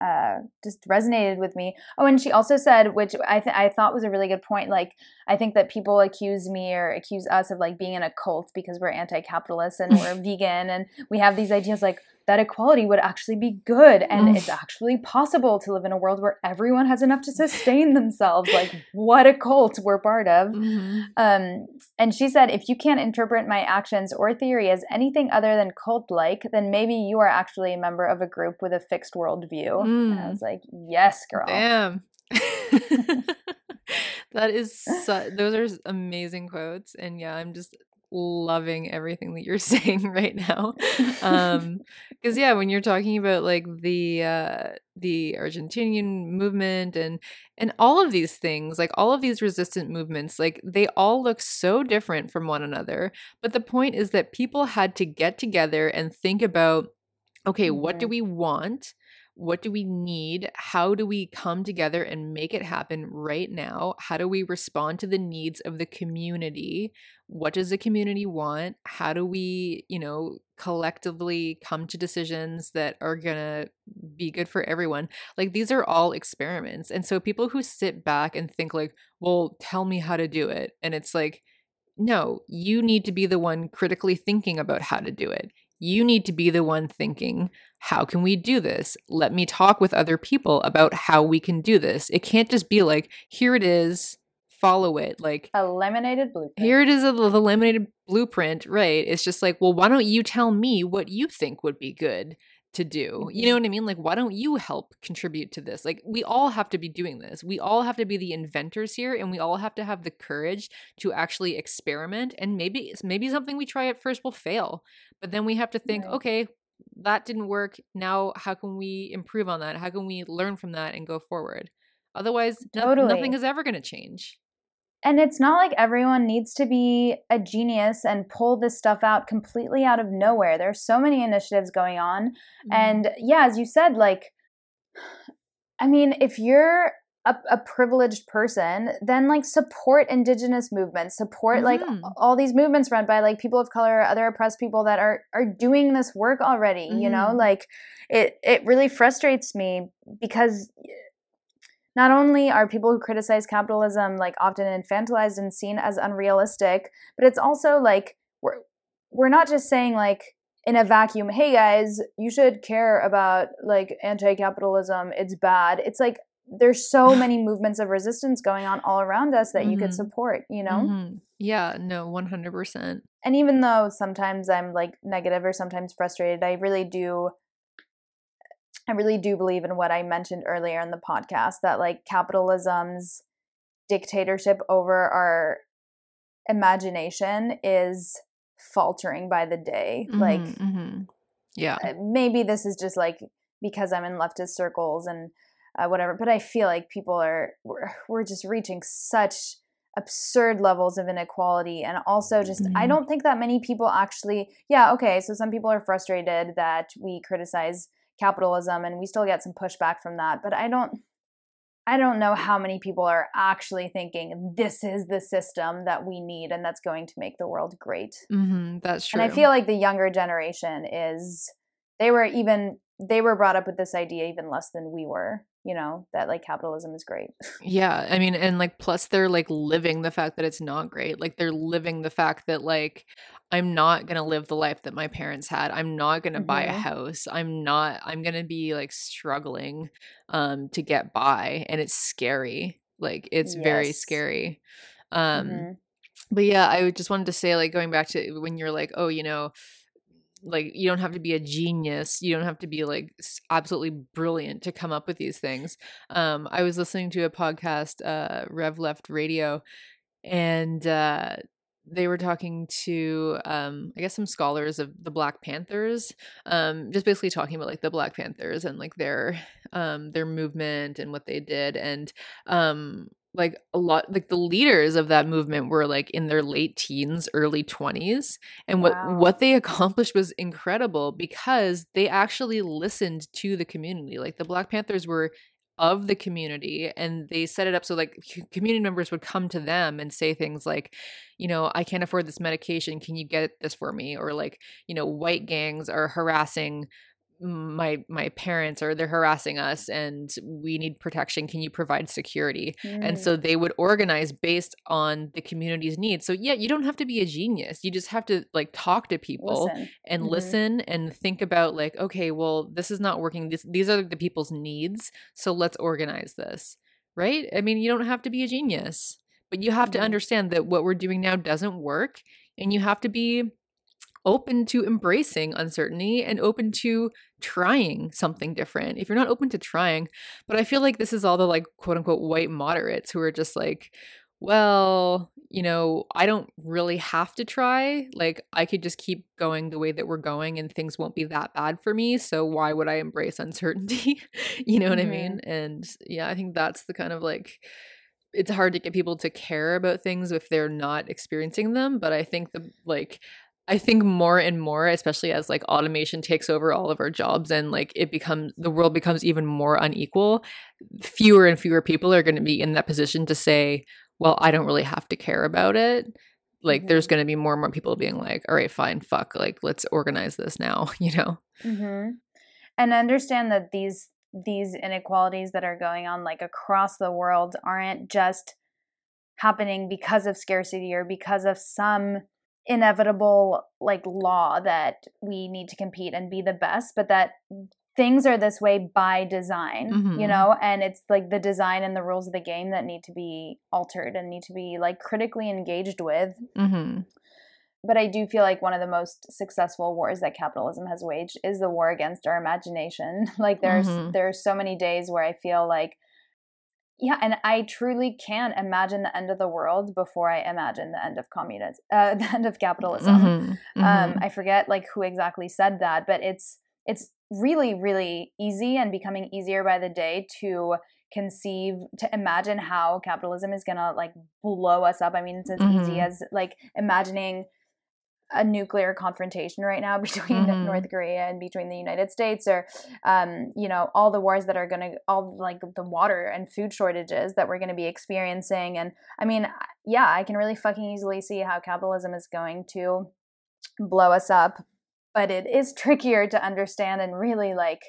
uh, just resonated with me. Oh, and she also said, which I th- I thought was a really good point. Like, I think that people accuse me or accuse us of like being in a cult because we're anti-capitalist and we're vegan and we have these ideas like that equality would actually be good and it's actually possible to live in a world where everyone has enough to sustain themselves. Like, what a cult we're part of. Mhm. Um, and she said, if you can't interpret my actions or theory as anything other than cult like, then maybe you are actually a member of a group with a fixed worldview. And I Mm. was like, yes, girl. Damn. that is su- those are amazing quotes and yeah, I'm just loving everything that you're saying right now. Um cuz yeah, when you're talking about like the uh the Argentinian movement and and all of these things, like all of these resistant movements, like they all look so different from one another, but the point is that people had to get together and think about okay, what do Mhm. we want? What do we need? How do we come together and make it happen right now? How do we respond to the needs of the community? What does the community want? How do we, you know, collectively come to decisions that are going to be good for everyone? Like these are all experiments. And so people who sit back and think like, "Well, tell me how to do it." And it's like, "No, you need to be the one critically thinking about how to do it." You need to be the one thinking, how can we do this? Let me talk with other people about how we can do this. It can't just be like, here it is, follow it. Like, A laminated blueprint. here it is, the the laminated blueprint, right? It's just like, well, why don't you tell me what you think would be good to do? You know Mhm. what I mean? Like, why don't you help contribute to this? Like, we all have to be doing this. We all have to be the inventors here, and we all have to have the courage to actually experiment. And maybe maybe something we try at first will fail, but then we have to think, Right. okay, that didn't work. Now, how can we improve on that? How can we learn from that and go forward? Otherwise, no- nothing is ever going to change. And it's not like everyone needs to be a genius and pull this stuff out completely out of nowhere. There's so many initiatives going on. Mhm. And yeah, as you said, like, I mean, if you're a, a privileged person, then like support indigenous movements, support like Mhm. all these movements run by like people of color, other oppressed people that are are doing this work already. You know, Mhm. like it it really frustrates me because not only are people who criticize capitalism like often infantilized and seen as unrealistic, but it's also like we're we're not just saying like in a vacuum, hey guys, you should care about like anti-capitalism, it's bad. It's like there's so many movements of resistance going on all around us that you could Mhm. support, you know? Mhm. Yeah, no, 100%. And even though sometimes I'm like negative or sometimes frustrated, I really do I really do believe in what I mentioned earlier in the podcast that like capitalism's dictatorship over our imagination is faltering by the day. Like Mhm, mhm. Yeah. uh, maybe this is just like because I'm in leftist circles and uh, whatever, but I feel like people are we're, we're just reaching such absurd levels of inequality and also just I Mhm. don't think that many people actually yeah, okay, so some people are frustrated that we criticize capitalism and we still get some pushback from that, but I don't I don't know how many people are actually thinking this is the system that we need and that's going to make the world great. mm-hmm, that's true. And I feel like the younger generation is they were even they were brought up with this idea even less than we were, you know, that like capitalism is great. Yeah, I mean, and like, plus they're like living the fact that it's not great. Like, they're living the fact that, like, I'm not gonna live the life that my parents had. I'm not gonna buy a Mhm. house. I'm not, I'm gonna be like struggling um to get by. And it's scary. Like, it's very scary. Um, Mhm. but yeah, I just wanted to say, like, going back to when you're like, oh, you know, like you don't have to be a genius you don't have to be like absolutely brilliant to come up with these things. Um i was listening to a podcast uh rev left radio and uh they were talking to um i guess some scholars of the black panthers um just basically talking about like the black panthers and like their um their movement and what they did and um like a lot like the leaders of that movement were like in their late teens early 20s and what Wow. what they accomplished was incredible because they actually listened to the community like the black panthers were of the community and they set it up so like community members would come to them and say things like you know i can't afford this medication can you get this for me or like you know white gangs are harassing my my parents or they're harassing us and we need protection can you provide security and Mm. so they would organize based on the community's needs so yeah you don't have to be a genius you just have to like talk to people Listen. and Mhm. listen and think about like okay well this is not working this, these are the people's needs so let's organize this right i mean you don't have to be a genius but you have to Mhm. understand that what we're doing now doesn't work and you have to be open to embracing uncertainty and open to trying something different if you're not open to trying. But i feel like this is all the like quote unquote white moderates who are just like well you know i don't really have to try. Like i could just keep going the way that we're going and things won't be that bad for me so why would i embrace uncertainty? You know what Mhm. i mean? And yeah i think that's the kind of like it's hard to get people to care about things if they're not experiencing them but i think the like i think more and more especially as like automation takes over all of our jobs and like it becomes the world becomes even more unequal fewer and fewer people are going to be in that position to say well i don't really have to care about it. Like there's going to be more and more people being like all right fine fuck like let's organize this now you know? Hmm And understand that these these inequalities that are going on like across the world aren't just happening because of scarcity or because of some inevitable like law that we need to compete and be the best, but that things are this way by design, you Mhm. know, and it's like the design and the rules of the game that need to be altered and need to be like critically engaged with mm-hmm. but I do feel like one of the most successful wars that capitalism has waged is the war against our imagination. Like there's Mhm. there's so many days where I feel like yeah, and I truly can't imagine the end of the world before I imagine the end of communism, uh, the end of capitalism. Mhm. Um, Mhm. I forget like who exactly said that, but it's it's really really easy and becoming easier by the day to conceive to imagine how capitalism is gonna like blow us up. I mean, it's as easy Mhm. as like imagining a nuclear confrontation right now between Mhm. North Korea and between the United States, or um, you know, all the wars that are gonna all like the water and food shortages that we're gonna be experiencing. And I mean, yeah, I can really fucking easily see how capitalism is going to blow us up but it is trickier to understand and really like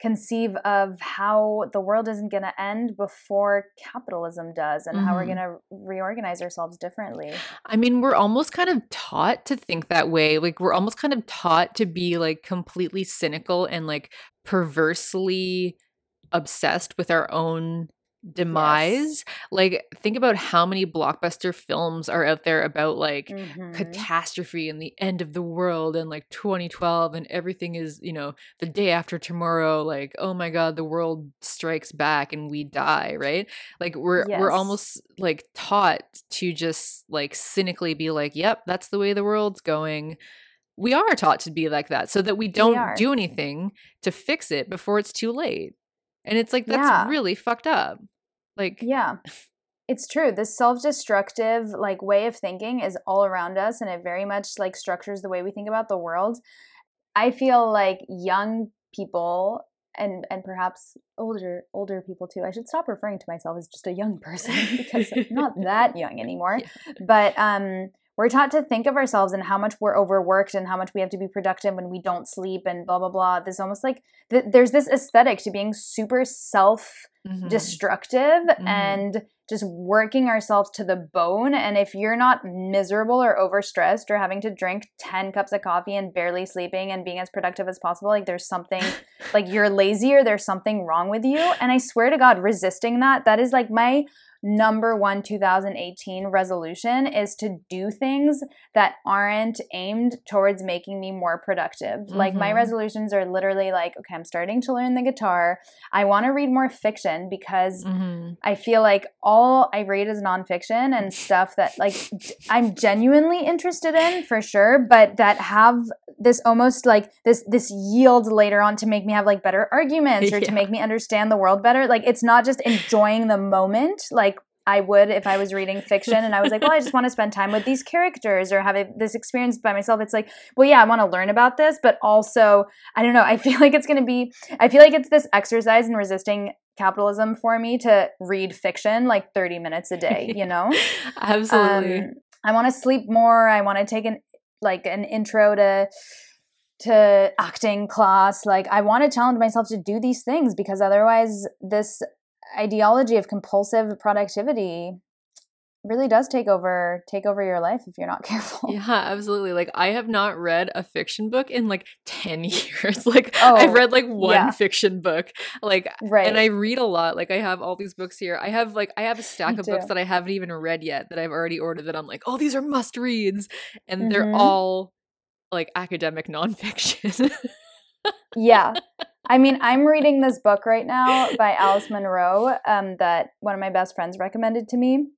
conceive of how the world isn't going to end before capitalism does and how we're Mhm. going to reorganize ourselves differently. I mean, we're almost kind of taught to think that way. Like, we're almost kind of taught to be like completely cynical and like perversely obsessed with our own demise. Like, think about how many blockbuster films are out there about like Mhm. catastrophe and the end of the world and like 2012 and everything is, you know, the day after tomorrow. Like, oh my God, the world strikes back and we die, right? Like, we're we're almost like taught to just like cynically be like, yep, that's the way the world's going. We are taught to be like that so that we don't are. do anything to fix it before it's too late. And it's like, that's Yeah. really fucked up. Like, Yeah. It's true. This self-destructive like way of thinking is all around us and it very much like structures the way we think about the world. I feel like young people and and perhaps older older people too. I should stop referring to myself as just a young person because I'm not that young anymore. But um we're taught to think of ourselves and how much we're overworked and how much we have to be productive when we don't sleep and blah blah blah. There's almost like th- there's this aesthetic to being super self mhm. destructive Mhm. and just working ourselves to the bone. And if you're not miserable or overstressed or having to drink 10 cups of coffee and barely sleeping and being as productive as possible, like there's something like you're lazy or there's something wrong with you. And I swear to God, resisting that, that is like my number one 2018 resolution is to do things that aren't aimed towards making me more productive. Like my Mhm. resolutions are literally like, okay, I'm starting to learn the guitar. I want to read more fiction because Mhm. I feel like all I read is nonfiction and stuff that like I'm genuinely interested in for sure, but that have this almost like this this yield later on to make me have like better arguments or to make me understand the world better. Like it's not just enjoying the moment like I would if I was reading fiction and I was like, well, I just want to spend time with these characters or have this experience by myself. It's like, well, yeah, I want to learn about this, but also, I don't know. I feel like it's going to be, I feel like it's this exercise in resisting capitalism for me to read fiction like 30 minutes a day, you know? Absolutely. Um, I want to sleep more. I want to take an like an intro to to acting class. Like, I want to challenge myself to do these things because otherwise, this ideology of compulsive productivity really does take over take over your life if you're not careful. Yeah, absolutely. Like I have not read a fiction book in like 10 years. like Oh, I've read like one yeah. fiction book. Like Right. and I read a lot. Like I have all these books here. I have like I have a stack of books that I haven't even read yet that I've already ordered that I'm like, "Oh, these are must reads." And they're Mhm. all like academic nonfiction. yeah. I mean, I'm reading this book right now by Alice Munro um, that one of my best friends recommended to me.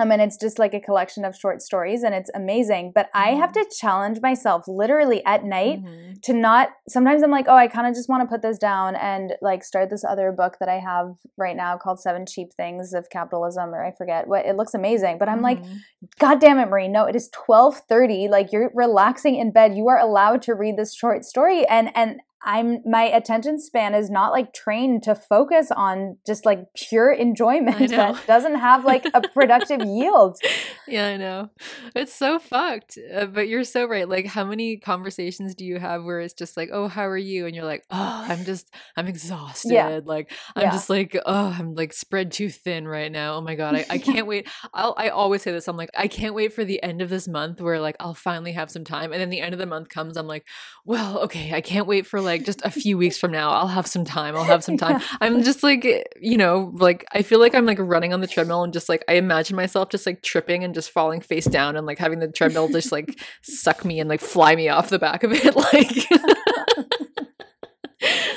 Um, and it's just like a collection of short stories, and it's amazing. But I have to challenge myself literally at night Mhm. to not. Sometimes I'm like, oh, I kind of just want to put this down and like start this other book that I have right now called Seven Cheap Things of Capitalism, or I forget what. It looks amazing, but I'm like, Mhm. God damn it, Marie. No, it is 1230. Like you're relaxing in bed. You are allowed to read this short story. And and I'm my attention span is not like trained to focus on just like pure enjoyment that doesn't have like a productive yield. Yeah, I know. It's so fucked. Uh, but you're so right. Like, how many conversations do you have where it's just like, oh, how are you? And you're like, oh, I'm just, I'm exhausted. Yeah. Like, I'm Yeah. just like, oh, I'm like spread too thin right now. Oh my God. I, I can't wait. I'll, I always say this. I'm like, I can't wait for the end of this month where like I'll finally have some time. And then the end of the month comes. I'm like, well, okay, I can't wait for like just a few weeks from now. I'll have some time. I'll have some time. I'm just like, you know, like I feel like I'm like running on the treadmill and just like I imagine myself just like tripping and just falling face down and like having the treadmill just like suck me and like fly me off the back of it. Like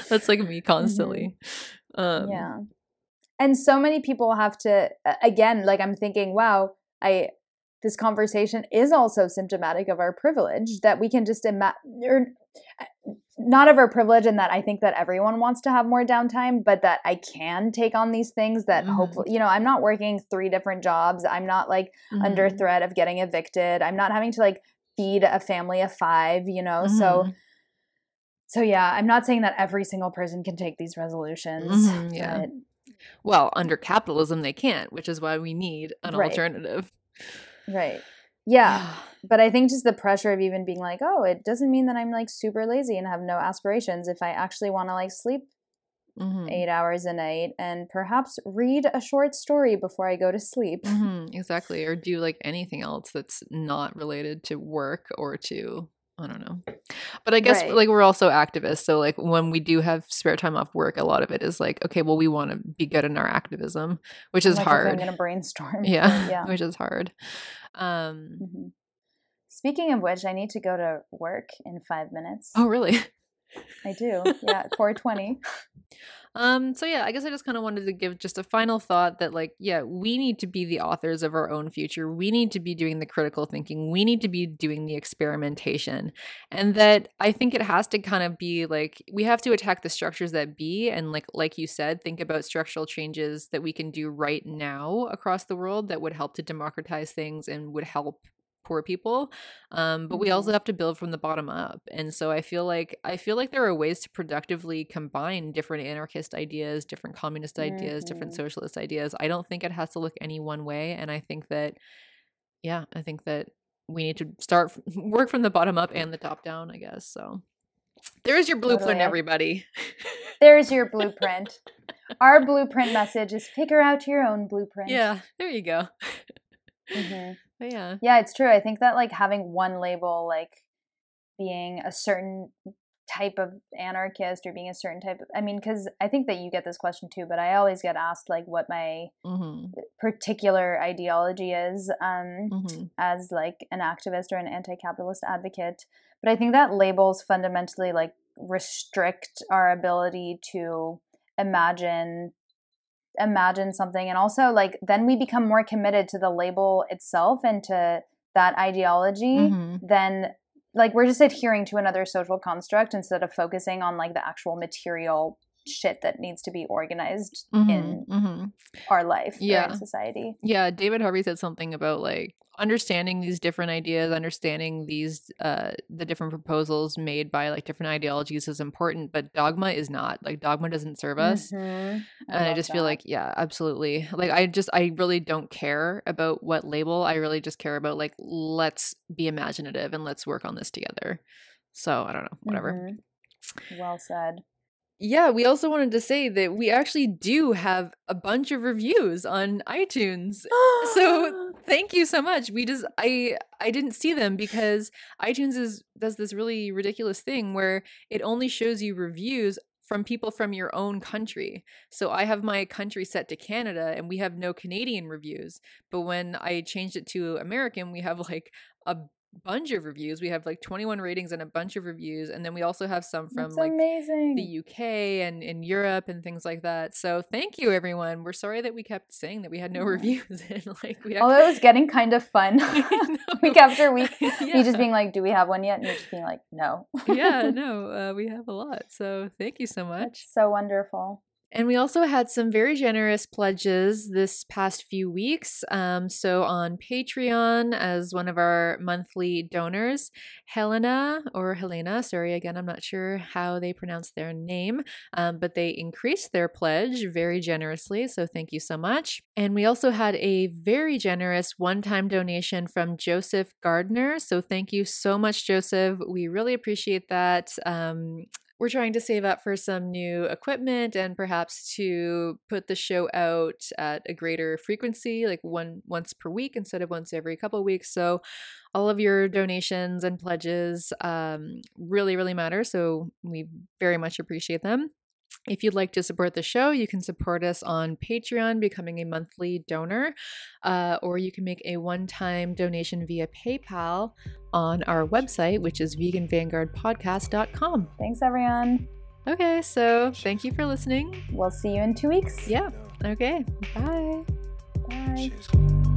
that's like me constantly. Um, yeah. And so many people have to again, like I'm thinking, wow, I this conversation is also symptomatic of our privilege that we can just imagine not of our privilege in that I think that everyone wants to have more downtime, but that I can take on these things that Mhm. hopefully, you know, I'm not working three different jobs. I'm not like under mhm, threat of getting evicted. I'm not having to like feed a family of 5, you know. So mhm. so yeah, I'm not saying that every single person can take these resolutions. Mhm, yeah. but- Well, under capitalism, they can't, which is why we need an Right. alternative. Right. Yeah. But I think just the pressure of even being like, oh, it doesn't mean that I'm like super lazy and have no aspirations if I actually want to like sleep Mhm. eight hours a night and perhaps read a short story before I go to sleep. Mhm, exactly. Or do like anything else that's not related to work or to I don't know. But I guess Right. like we're also activists, so like when we do have spare time off work, a lot of it is like, okay, well we want to be good in our activism, which is Like, okay, I'm hard. going to brainstorm. yeah, yeah. which is hard. Um Mhm. Speaking of which, I need to go to work in five minutes. Oh, really? I do. Yeah, 420. Um, so yeah, I guess I just kind of wanted to give just a final thought that like, yeah, we need to be the authors of our own future. We need to be doing the critical thinking. We need to be doing the experimentation. And that I think it has to kind of be like we have to attack the structures that be and like like you said, think about structural changes that we can do right now across the world that would help to democratize things and would help poor people um, but we also Mhm. have to build from the bottom up and so i feel like i feel like there are ways to productively combine different anarchist ideas different communist ideas different Mhm. socialist ideas i don't think it has to look any one way and i think that yeah i think that we need to start f- work from the bottom up and the top down i guess so there's your blueprint Totally. everybody There's your blueprint. Our blueprint message is figure out your own blueprint. yeah there you go Mhm. but yeah Yeah, it's true. I think that like having one label, like being a certain type of anarchist or being a certain type of, I mean, because I think that you get this question too, but I always get asked like what my hmm particular ideology is um, hmm as like an activist or an anti-capitalist advocate. But I think that labels fundamentally like restrict our ability to imagine imagine something and also like then we become more committed to the label itself and to that ideology hmm then like we're just adhering to another social construct instead of focusing on like the actual material shit that needs to be organized in hmm our life Yeah. in society Yeah, David Harvey said something about like understanding these different ideas, understanding these uh the different proposals made by like different ideologies is important, but dogma is not. Like dogma doesn't serve us. Mhm. And I just feel like, yeah, absolutely. Like I just I really don't care about what label. I really just care about like let's be imaginative and let's work on this together. So I don't know, whatever. Mhm. Well said. Yeah, we also wanted to say that we actually do have a bunch of reviews on iTunes. So thank you so much. We just I I didn't see them because iTunes is does this really ridiculous thing where it only shows you reviews from people from your own country. So I have my country set to Canada and we have no Canadian reviews. But when I changed it to American, we have like a bunch of reviews. We have like 21 ratings and a bunch of reviews and then we also have some from That's like amazing. the UK and in Europe and things like that. So thank you everyone. We're sorry that we kept saying that we had no reviews and like we Although it was getting kind of fun week after week. yeah. Me just being like, "Do we have one yet?" And you're just being like, "No." yeah, no, uh, we have a lot. So thank you so much. That's so wonderful. And we also had some very generous pledges this past few weeks. Um, so on Patreon, as one of our monthly donors, Helena or Helena, sorry, again, I'm not sure how they pronounce their name, um, but they increased their pledge very generously. So thank you so much. And we also had a very generous one time donation from Joseph Gardner. So thank you so much, Joseph. We really appreciate that. Um, we're trying to save up for some new equipment and perhaps to put the show out at a greater frequency like one once per week instead of once every couple weeks. So all of your donations and pledges um, really really matter. So we very much appreciate them if you'd like to support the show, you can support us on Patreon, becoming a monthly donor, uh, or you can make a one time donation via PayPal on our website, which is veganvanguardpodcast.com. Thanks, everyone. Okay, so thank you for listening. We'll see you in two weeks. Yeah, okay, bye. Bye. She's